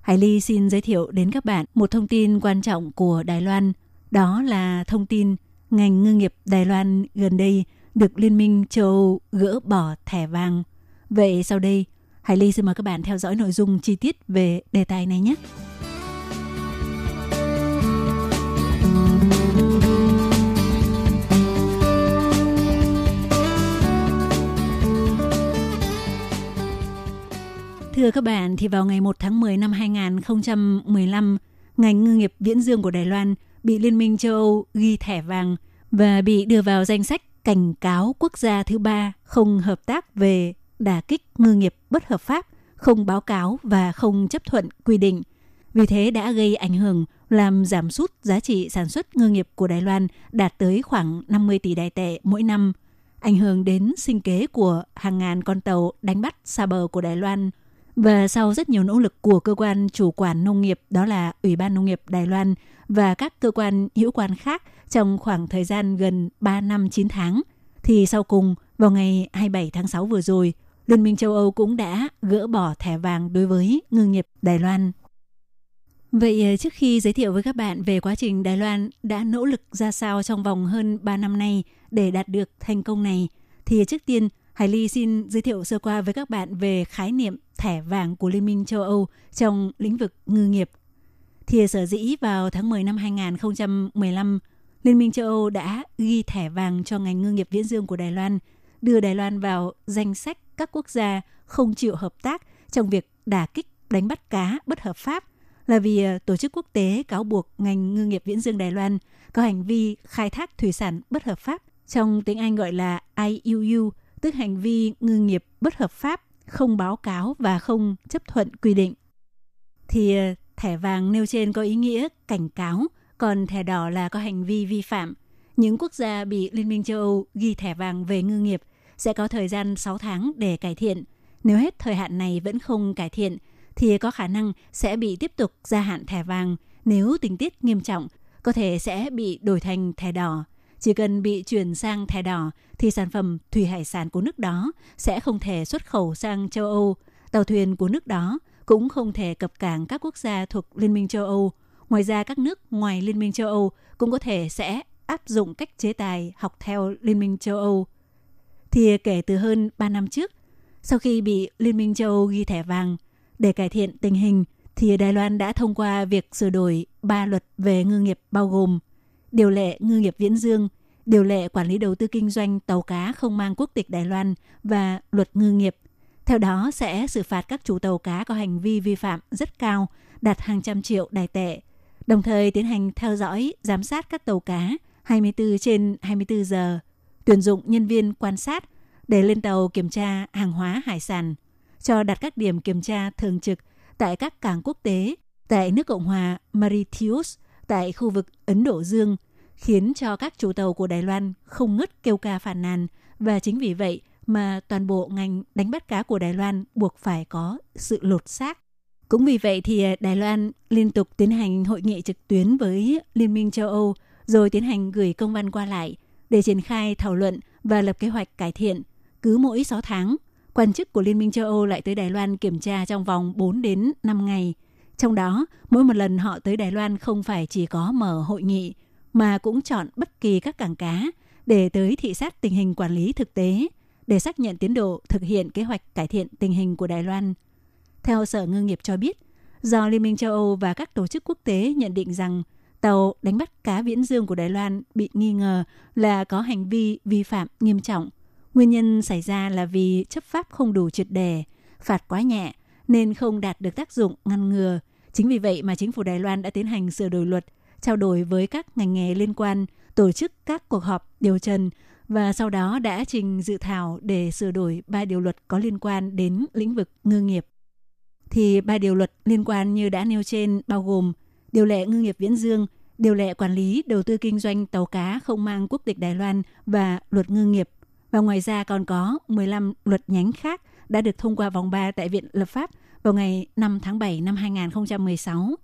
S6: Hải Ly xin giới thiệu đến các bạn một thông tin quan trọng của Đài Loan. Đó là thông tin ngành ngư nghiệp Đài Loan gần đây được Liên minh châu Âu gỡ bỏ thẻ vàng. Vậy sau đây, Hải Ly xin mời các bạn theo dõi nội dung chi tiết về đề tài này nhé. Thưa các bạn, thì vào ngày 1 tháng 10 năm 2015, ngành ngư nghiệp viễn dương của Đài Loan bị Liên minh châu Âu ghi thẻ vàng và bị đưa vào danh sách cảnh cáo quốc gia thứ ba không hợp tác về đả kích ngư nghiệp bất hợp pháp, không báo cáo và không chấp thuận quy định. Vì thế đã gây ảnh hưởng làm giảm sút giá trị sản xuất ngư nghiệp của Đài Loan đạt tới khoảng 50 tỷ đài tệ mỗi năm, ảnh hưởng đến sinh kế của hàng ngàn con tàu đánh bắt xa bờ của Đài Loan – và sau rất nhiều nỗ lực của cơ quan chủ quản nông nghiệp đó là Ủy ban Nông nghiệp Đài Loan và các cơ quan hữu quan khác trong khoảng thời gian gần 3 năm 9 tháng, thì sau cùng vào ngày 27 tháng 6 vừa rồi, Liên minh châu Âu cũng đã gỡ bỏ thẻ vàng đối với ngư nghiệp Đài Loan. Vậy ờ, trước khi giới thiệu với các bạn về quá trình Đài Loan đã nỗ lực ra sao trong vòng hơn 3 năm nay để đạt được thành công này, thì trước tiên Hải Ly xin giới thiệu sơ qua với các bạn về khái niệm thẻ vàng của Liên minh châu Âu trong lĩnh vực ngư nghiệp. Thì sở dĩ vào tháng 10 năm 2015, Liên minh châu Âu đã ghi thẻ vàng cho ngành ngư nghiệp viễn dương của Đài Loan, đưa Đài Loan vào danh sách các quốc gia không chịu hợp tác trong việc đả kích đánh bắt cá bất hợp pháp là vì ờ, tổ chức quốc tế cáo buộc ngành ngư nghiệp viễn dương Đài Loan có hành vi khai thác thủy sản bất hợp pháp, trong tiếng Anh gọi là IUU, tức hành vi ngư nghiệp bất hợp pháp, không báo cáo và không chấp thuận quy định. Thì ờ, thẻ vàng nêu trên có ý nghĩa cảnh cáo, còn thẻ đỏ là có hành vi vi phạm. Những quốc gia bị Liên minh châu Âu ghi thẻ vàng về ngư nghiệp sẽ có thời gian 6 tháng để cải thiện. Nếu hết thời hạn này vẫn không cải thiện, thì có khả năng sẽ bị tiếp tục gia hạn thẻ vàng nếu tình tiết nghiêm trọng, có thể sẽ bị đổi thành thẻ đỏ. Chỉ cần bị chuyển sang thẻ đỏ thì sản phẩm thủy hải sản của nước đó sẽ không thể xuất khẩu sang châu Âu. Tàu thuyền của nước đó cũng không thể cập cảng các quốc gia thuộc Liên minh châu Âu. Ngoài ra các nước ngoài Liên minh châu Âu cũng có thể sẽ áp dụng cách chế tài học theo Liên minh châu Âu. Thì kể từ hơn 3 năm trước, sau khi bị Liên minh châu Âu ghi thẻ vàng, để cải thiện tình hình thì Đài Loan đã thông qua việc sửa đổi ba luật về ngư nghiệp bao gồm điều lệ ngư nghiệp viễn dương, điều lệ quản lý đầu tư kinh doanh tàu cá không mang quốc tịch Đài Loan và luật ngư nghiệp. Theo đó sẽ xử phạt các chủ tàu cá có hành vi vi phạm rất cao, đạt hàng trăm triệu đài tệ, đồng thời tiến hành theo dõi, giám sát các tàu cá 24 trên 24 giờ, tuyển dụng nhân viên quan sát để lên tàu kiểm tra hàng hóa hải sản, cho đặt các điểm kiểm tra thường trực tại các cảng quốc tế tại nước Cộng hòa Mauritius, tại khu vực Ấn Độ Dương – khiến cho các chủ tàu của Đài Loan không ngớt kêu ca phản nàn và chính vì vậy mà toàn bộ ngành đánh bắt cá của Đài Loan buộc phải có sự lột xác. Cũng vì vậy thì à, Đài Loan liên tục tiến hành hội nghị trực tuyến với Liên minh châu Âu, rồi tiến hành gửi công văn qua lại để triển khai thảo luận và lập kế hoạch cải thiện. Cứ mỗi 6 tháng, quan chức của Liên minh châu Âu lại tới Đài Loan kiểm tra trong vòng 4 đến 5 ngày. Trong đó, mỗi một lần họ tới Đài Loan không phải chỉ có mở hội nghị, mà cũng chọn bất kỳ các cảng cá để tới thị sát tình hình quản lý thực tế, để xác nhận tiến độ thực hiện kế hoạch cải thiện tình hình của Đài Loan. Theo Sở Ngư nghiệp cho biết, do Liên minh châu Âu và các tổ chức quốc tế nhận định rằng tàu đánh bắt cá viễn dương của Đài Loan bị nghi ngờ là có hành vi vi phạm nghiêm trọng. Nguyên nhân xảy ra là vì chấp pháp không đủ triệt đề, phạt quá nhẹ nên không đạt được tác dụng ngăn ngừa. Chính vì vậy mà chính phủ Đài Loan đã tiến hành sửa đổi luật, trao đổi với các ngành nghề liên quan, tổ chức các cuộc họp điều trần và sau đó đã trình dự thảo để sửa đổi ba điều luật có liên quan đến lĩnh vực ngư nghiệp. Thì ba điều luật liên quan như đã nêu trên bao gồm điều lệ ngư nghiệp viễn dương, điều lệ quản lý đầu tư kinh doanh tàu cá không mang quốc tịch Đài Loan và luật ngư nghiệp. Và ngoài ra còn có 15 luật nhánh khác đã được thông qua vòng 3 tại Viện Lập pháp vào ngày 5 tháng 7 năm 2016.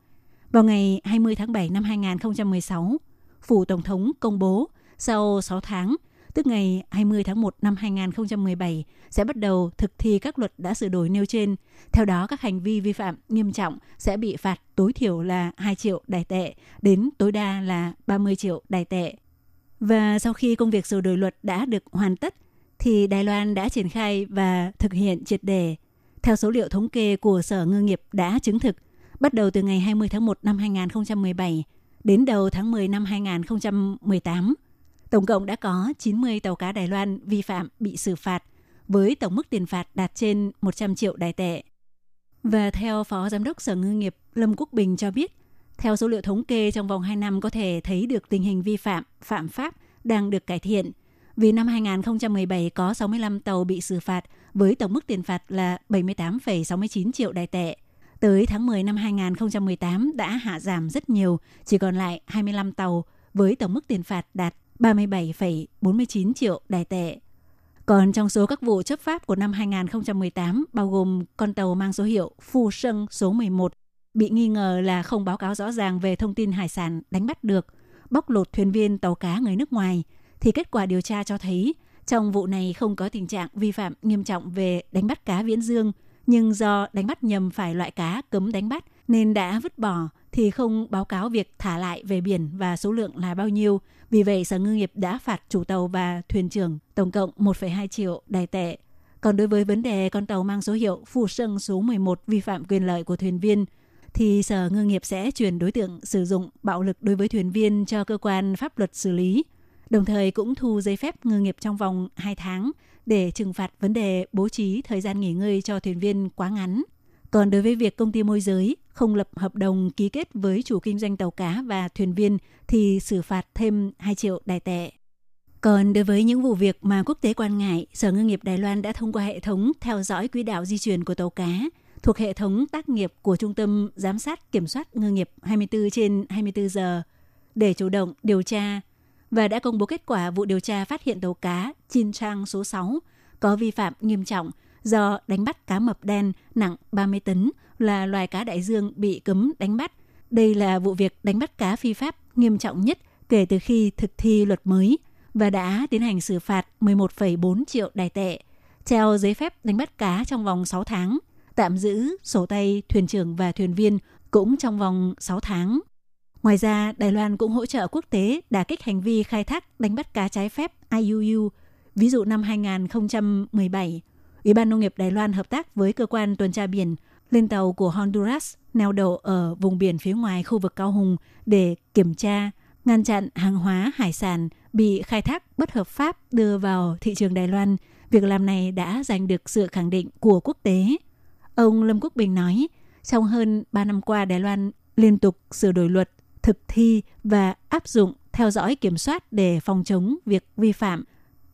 S6: Vào ngày 20 tháng 7 năm 2016, Phủ Tổng thống công bố sau 6 tháng, tức ngày 20 tháng 1 năm 2017, sẽ bắt đầu thực thi các luật đã sửa đổi nêu trên. Theo đó, các hành vi vi phạm nghiêm trọng sẽ bị phạt tối thiểu là 2 triệu đài tệ đến tối đa là 30 triệu đài tệ. Và sau khi công việc sửa đổi luật đã được hoàn tất, thì Đài Loan đã triển khai và thực hiện triệt đề. Theo số liệu thống kê của Sở Ngư nghiệp đã chứng thực, bắt đầu từ ngày 20 tháng 1 năm 2017 đến đầu tháng 10 năm 2018, tổng cộng đã có 90 tàu cá Đài Loan vi phạm bị xử phạt với tổng mức tiền phạt đạt trên 100 triệu đài tệ. Và theo Phó Giám đốc Sở Ngư nghiệp Lâm Quốc Bình cho biết, theo số liệu thống kê trong vòng 2 năm có thể thấy được tình hình vi phạm, phạm pháp đang được cải thiện. Vì năm 2017 có 65 tàu bị xử phạt với tổng mức tiền phạt là 78,69 triệu đài tệ. Tới tháng 10 năm 2018 đã hạ giảm rất nhiều, chỉ còn lại 25 tàu với tổng mức tiền phạt đạt 37,49 triệu đài tệ. Còn trong số các vụ chấp pháp của năm 2018 bao gồm con tàu mang số hiệu Phu Sân số 11 bị nghi ngờ là không báo cáo rõ ràng về thông tin hải sản đánh bắt được, bóc lột thuyền viên tàu cá người nước ngoài, thì kết quả điều tra cho thấy trong vụ này không có tình trạng vi phạm nghiêm trọng về đánh bắt cá viễn dương, nhưng do đánh bắt nhầm phải loại cá cấm đánh bắt nên đã vứt bỏ thì không báo cáo việc thả lại về biển và số lượng là bao nhiêu. Vì vậy, Sở Ngư nghiệp đã phạt chủ tàu và thuyền trưởng tổng cộng 1,2 triệu đài tệ. Còn đối với vấn đề con tàu mang số hiệu Phù Sân số 11 vi phạm quyền lợi của thuyền viên, thì Sở Ngư nghiệp sẽ chuyển đối tượng sử dụng bạo lực đối với thuyền viên cho cơ quan pháp luật xử lý, đồng thời cũng thu giấy phép ngư nghiệp trong vòng 2 tháng để trừng phạt vấn đề bố trí thời gian nghỉ ngơi cho thuyền viên quá ngắn. Còn đối với việc công ty môi giới không lập hợp đồng ký kết với chủ kinh doanh tàu cá và thuyền viên thì xử phạt thêm 2 triệu đài tệ. Còn đối với những vụ việc mà quốc tế quan ngại, Sở Ngư nghiệp Đài Loan đã thông qua hệ thống theo dõi quỹ đạo di chuyển của tàu cá thuộc hệ thống tác nghiệp của Trung tâm Giám sát Kiểm soát Ngư nghiệp 24 trên 24 giờ để chủ động điều tra và đã công bố kết quả vụ điều tra phát hiện tàu cá Chin Trang số 6 có vi phạm nghiêm trọng do đánh bắt cá mập đen nặng 30 tấn là loài cá đại dương bị cấm đánh bắt. Đây là vụ việc đánh bắt cá phi pháp nghiêm trọng nhất kể từ khi thực thi luật mới và đã tiến hành xử phạt 11,4 triệu đài tệ, treo giấy phép đánh bắt cá trong vòng 6 tháng, tạm giữ sổ tay thuyền trưởng và thuyền viên cũng trong vòng 6 tháng. Ngoài ra, Đài Loan cũng hỗ trợ quốc tế đả kích hành vi khai thác đánh bắt cá trái phép IUU. Ví dụ năm 2017, Ủy ban Nông nghiệp Đài Loan hợp tác với cơ quan tuần tra biển lên tàu của Honduras neo đậu ở vùng biển phía ngoài khu vực Cao Hùng để kiểm tra, ngăn chặn hàng hóa hải sản bị khai thác bất hợp pháp đưa vào thị trường Đài Loan. Việc làm này đã giành được sự khẳng định của quốc tế. Ông Lâm Quốc Bình nói, trong hơn 3 năm qua Đài Loan liên tục sửa đổi luật, thực thi và áp dụng theo dõi kiểm soát để phòng chống việc vi phạm,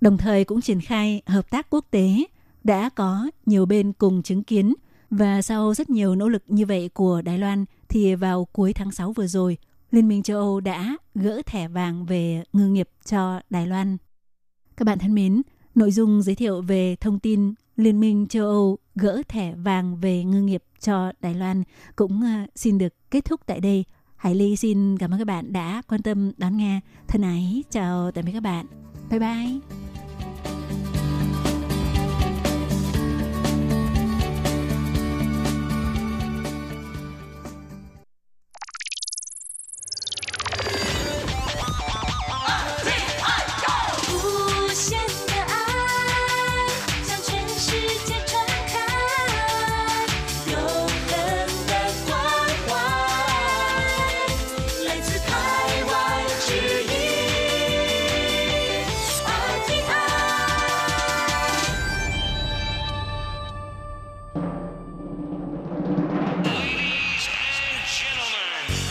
S6: đồng thời cũng triển khai hợp tác quốc tế đã có nhiều bên cùng chứng kiến và sau rất nhiều nỗ lực như vậy của Đài Loan thì vào cuối tháng 6 vừa rồi, Liên minh châu Âu đã gỡ thẻ vàng về ngư nghiệp cho Đài Loan. Các bạn thân mến,
S7: Nội dung giới thiệu về thông tin Liên minh châu Âu gỡ thẻ vàng về ngư nghiệp cho Đài Loan cũng ờ, xin được kết thúc tại đây. Hải Ly xin cảm ơn các bạn đã quan tâm đón nghe. Thân ái, chào tạm biệt các bạn. Bye bye.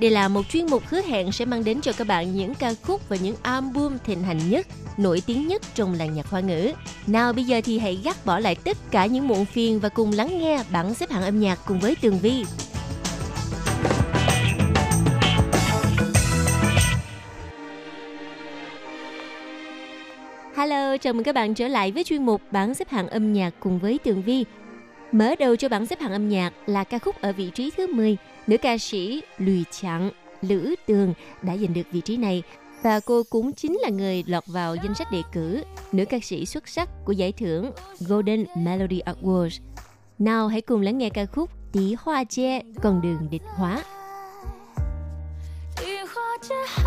S8: Đây là một chuyên mục hứa hẹn sẽ mang đến cho các bạn những ca khúc và những album thịnh hành nhất, nổi tiếng nhất trong làng nhạc hoa ngữ. Nào bây giờ thì hãy gác bỏ lại tất cả những muộn phiền và cùng lắng nghe bảng xếp hạng âm nhạc cùng với Tường Vi. Hello, chào mừng các bạn trở lại với chuyên mục bảng xếp hạng âm nhạc cùng với Tường Vi. Mở đầu cho bảng xếp hạng âm nhạc là ca khúc ở vị trí thứ 10, Nữ ca sĩ Lùi Chặng, Lữ Tường đã giành được vị trí này và cô cũng chính là người lọt vào danh sách đề cử nữ ca sĩ xuất sắc của giải thưởng Golden Melody Awards. Nào hãy cùng lắng nghe ca khúc Tí hoa che con đường địch hóa.
S9: 花
S8: 街。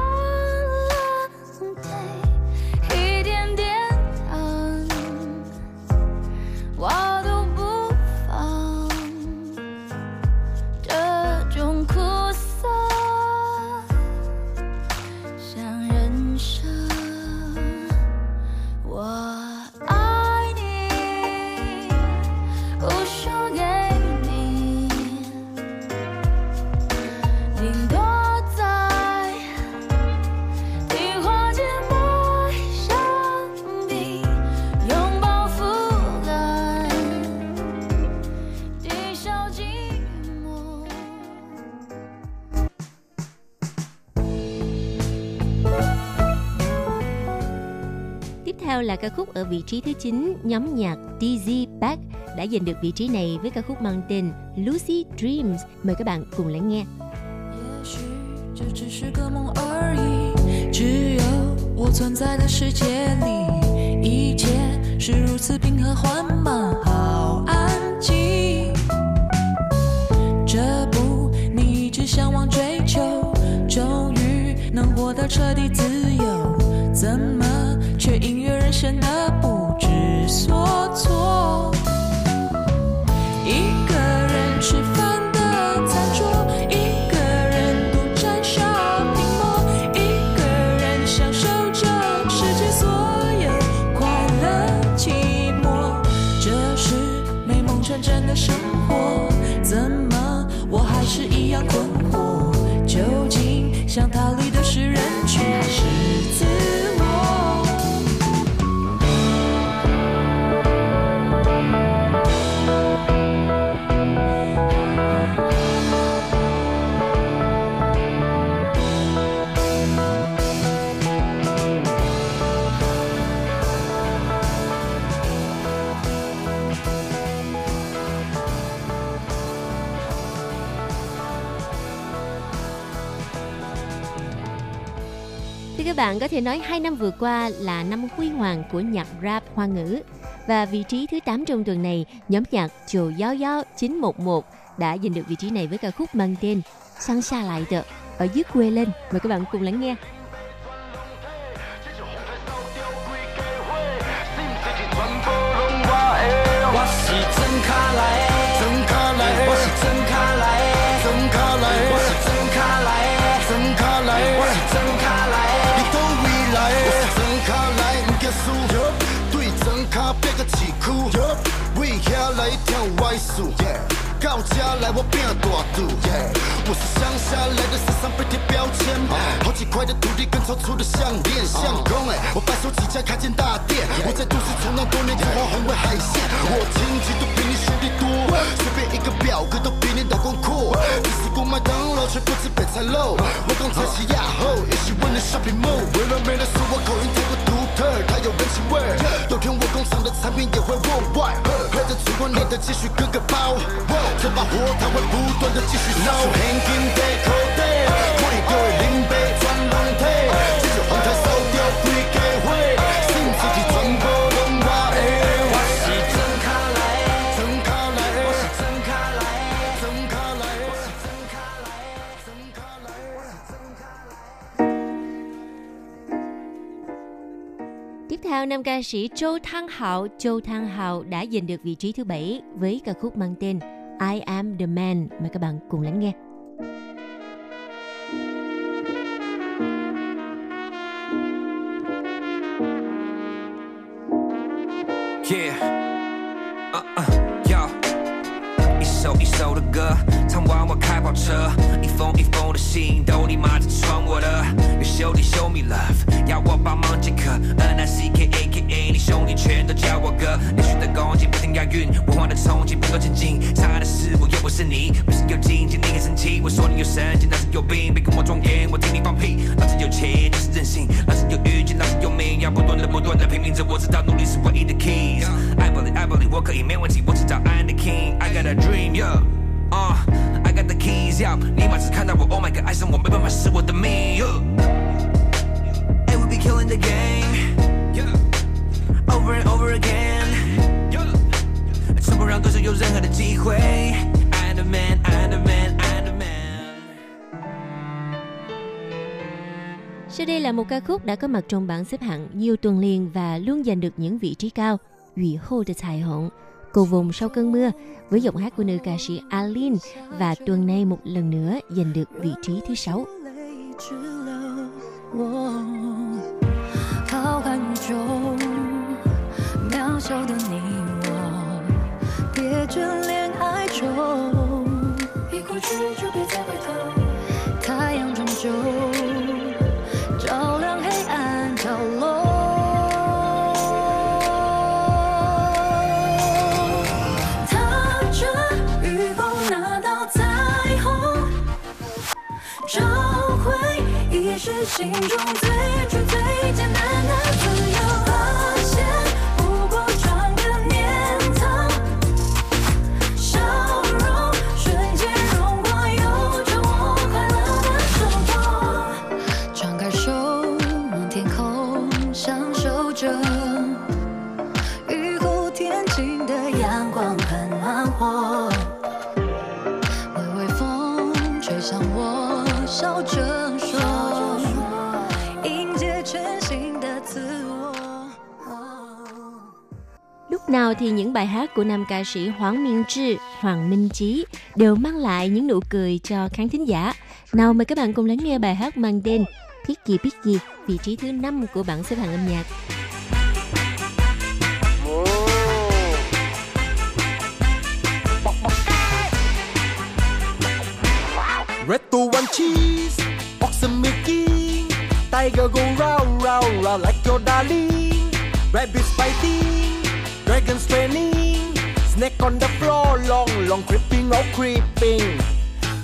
S8: theo là ca khúc ở vị trí thứ 9, nhóm nhạc Dizzy Back đã giành được vị trí này với ca khúc mang tên Lucy Dreams. Mời các bạn cùng lắng nghe.
S9: 也许这只是个梦而已，只有我存在的世界里，一切是如此平和缓慢，好安静。这不，你一直向往追求，终于能获得彻底自由，怎么 却隐约人显得不知所措？
S8: Bạn, có thể nói hai năm vừa qua là năm huy hoàng của nhạc rap hoa ngữ. Và vị trí thứ 8 trong tuần này, nhóm nhạc Chồ Giáo Giáo 911 đã giành được vị trí này với ca khúc mang tên Sang xa lại tờ ở dưới quê lên. Mời các bạn cùng lắng nghe.
S10: 市区，为遐来跳歪数，到家来我拼大肚。我是乡下来的，身上被贴标签，好几块的土地跟超粗的项链，相公哎，我白手起家开间大店，我在都市闯荡多年，天花红为海鲜，我亲戚都比你兄弟多，随便一个表哥都比你老公酷，只吃过麦当劳却不吃北菜肉，我刚才是亚后，也喜欢的 shopping mall，为了美的是我口音太过独特，它有人情味，工厂的产品也会 worldwide，陪着烛光里的继续割个包，这把火它会不断的继续烧。现金在口袋，每个月零八转拢体，这就风台烧掉规家
S8: sau, nam ca sĩ Châu Thăng Hạo, Châu Thăng Hạo đã giành được vị trí thứ bảy với ca khúc mang tên I Am The Man. Mời các bạn cùng lắng nghe.
S11: Yeah, uh-uh, yo, ít sâu ít sâu được girl 跑车，一封一封的信都你妈在传我的。有兄弟 show me love，要我帮忙接客，N I C K A K A，你兄弟全都叫我哥。连续的攻击不停押韵，文化的冲击不够前进，差的是我又不是你，不是有经济你很生气，我说你有神经，那是有病，别跟我装言，我听你放屁。老子有钱就是任性，老子有预见，老子有命，要不断的不断的拼命着，我知道努力是唯一的 keys。I believe I believe 我可以没问题，我知道 I'm the king，I got a dream yeah。Uh, keys，要你妈只看到我，Oh my god，爱上我没办法是我的命。And we be killing the game，over and over again，从不让对手有任何的机会。I'm the man，I'm the man，I'm the man。
S8: Sau đây là một ca khúc đã có mặt trong bảng xếp hạng nhiều tuần liền và luôn giành được những vị trí cao. Ủy hô de Tài Hồng, cầu vùng sau cơn mưa, với giọng hát của nữ ca sĩ Alin và tuần này một lần nữa giành được vị trí thứ sáu.
S7: 只心中最初最简单的自
S8: Lúc nào thì những bài hát của nam ca sĩ Hoàng Minh Trí, Hoàng Minh Chí đều mang lại những nụ cười cho khán thính giả. Nào mời các bạn cùng lắng nghe bài hát mang tên Picky Picky, vị trí thứ 5 của bảng xếp hạng âm nhạc.
S10: Red to one cheese, oxen Mickey, Tiger go round, round, round like your darling. rabbit fighting, Dragon's training Snake on the floor Long, long creeping, oh creeping.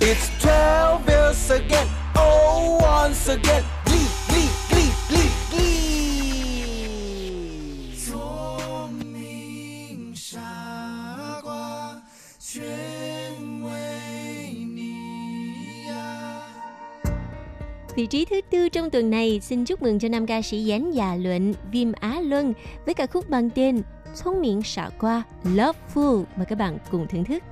S10: It's 12 years again. Oh, once again. Glee, glee, glee, glee, glee. Sông
S8: Vị trí thứ tư trong tuần này xin chúc mừng cho nam ca sĩ Dán Già Luận, Viêm Á Luân với ca khúc bằng tên Thông miệng xạ qua love food Mời các bạn cùng thưởng thức.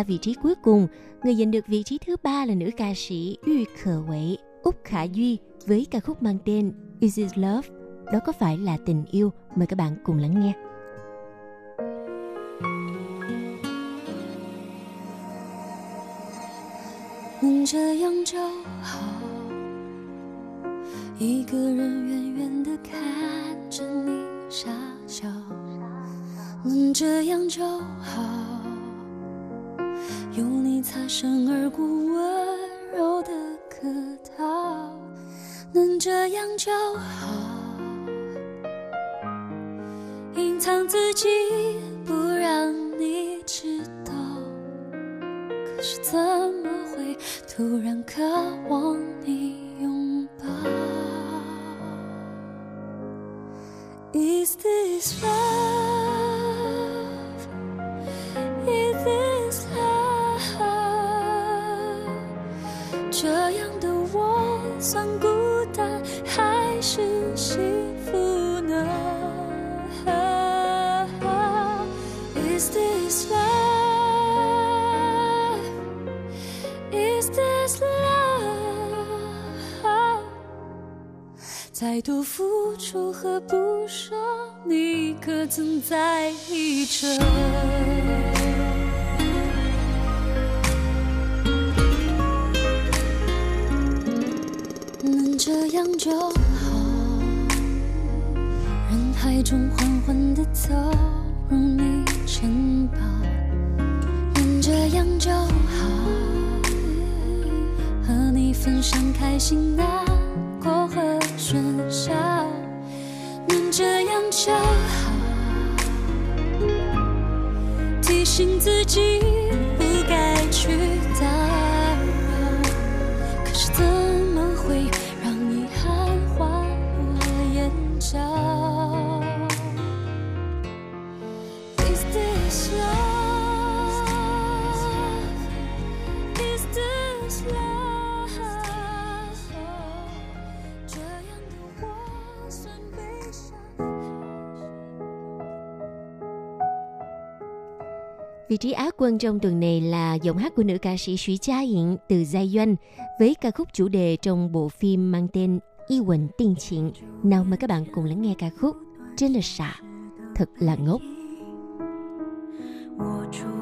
S8: còn lại ba vị trí cuối cùng. Người giành được vị trí thứ ba là nữ ca sĩ Yu Khờ Quẩy, Úc Khả Duy với ca khúc mang tên Is It Love? Đó có phải là tình yêu? Mời các bạn cùng lắng nghe.
S7: 能这样就好。一个人远远地看着你傻笑，能这样就好。 有你擦身而过，温柔的客套，能这样就好。隐藏自己，不让你知道。可是怎么会突然渴望你拥抱？Is this love? Is this 这样的我算孤单还是幸福呢？Is this love? Is this love? 再多付出和不舍，你可曾在意着？这样就好。人海中缓缓地走入你城堡，能这样就好。和你分享开心、难过和喧嚣，能这样就好。提醒自己
S8: Vị trí Á quân trong tuần này là giọng hát của nữ ca sĩ Sủy Cha Yến từ Giai Doanh với ca khúc chủ đề trong bộ phim mang tên Y Quỳnh Tiên Chuyện. Nào mời các bạn cùng lắng nghe ca khúc Trên lịch xạ, thật là ngốc.
S7: 我
S8: 出。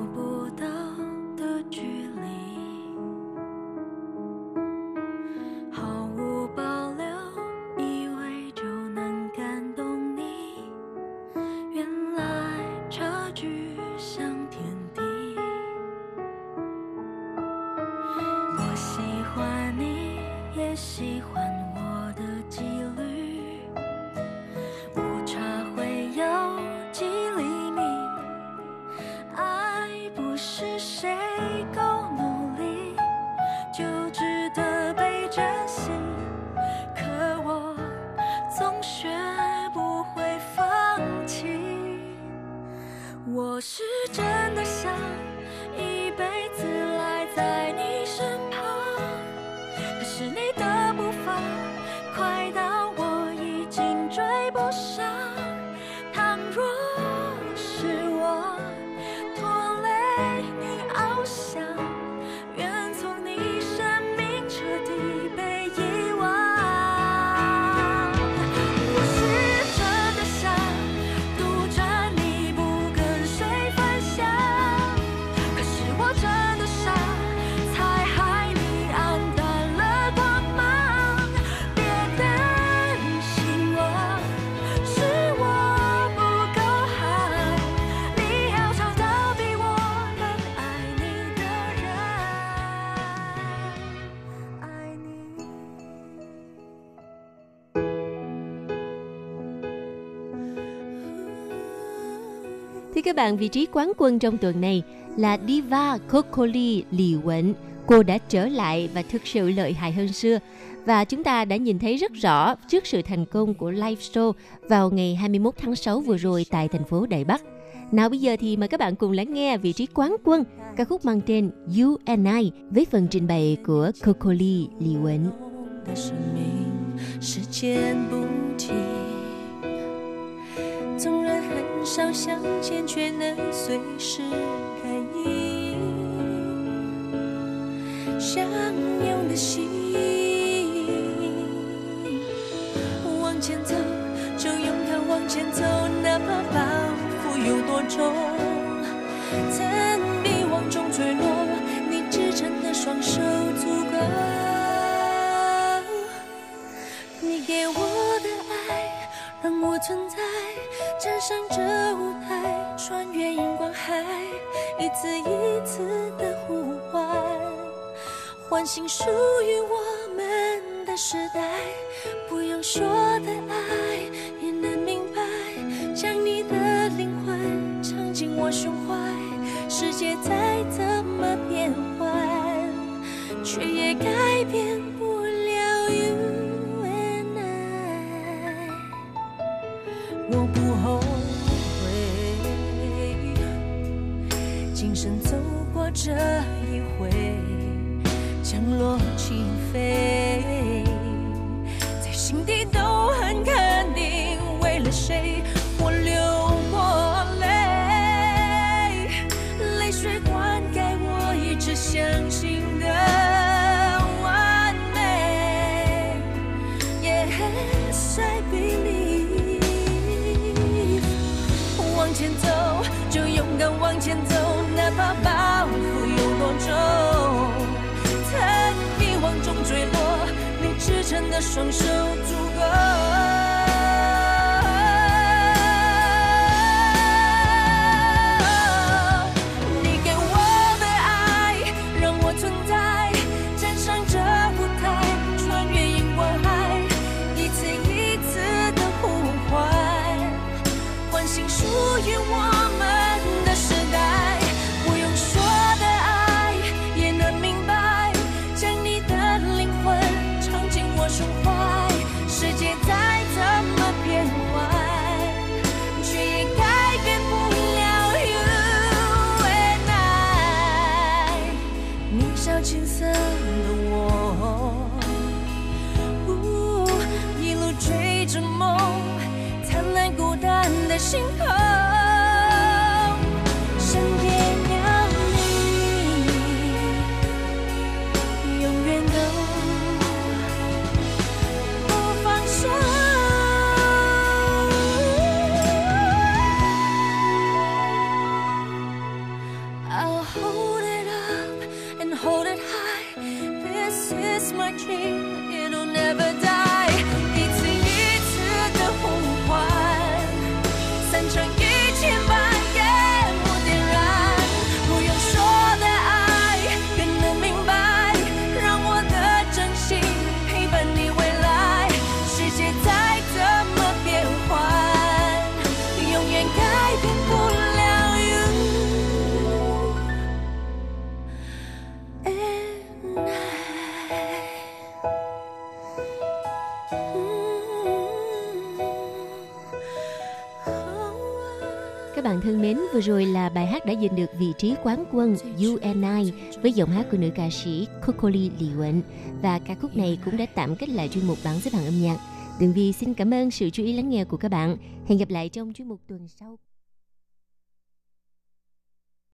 S8: bạn, vị trí quán quân trong tuần này là Diva Kokoli Lì Quẩn. Cô đã trở lại và thực sự lợi hại hơn xưa. Và chúng ta đã nhìn thấy rất rõ trước sự thành công của live show vào ngày 21 tháng 6 vừa rồi tại thành phố Đài Bắc. Nào bây giờ thì mời các bạn cùng lắng nghe vị trí quán quân ca khúc mang tên You and I với phần trình bày của Kokoli Lì Quẩn.
S7: 的生命，时间不停。 相见，却能随时感应。相拥的心，往前走，就勇敢往前走，哪怕包袱有多重。曾迷惘中坠落，你支撑的双手足够。你给我的爱，让我存在，站上这一次一次的呼唤，唤醒属于我们的时代。不用说的爱，也能明白，将你的灵魂藏进我胸怀。世界再怎么变换，却也改变这一回，降落起飞，在心底都很肯定，为了谁我流过泪，泪水灌溉我一直相信的完美。Yes, I believe。往前走，就勇敢往前走，哪怕双手足够。
S8: Thân mến, vừa rồi là bài hát đã giành được vị trí quán quân You and I với giọng hát của nữ ca sĩ Kokoli Lì Wen Và ca khúc này cũng đã tạm kết lại chuyên mục bảng xếp hạng âm nhạc. Tường Vi xin cảm ơn sự chú ý lắng nghe của các bạn. Hẹn gặp lại trong chuyên mục tuần sau.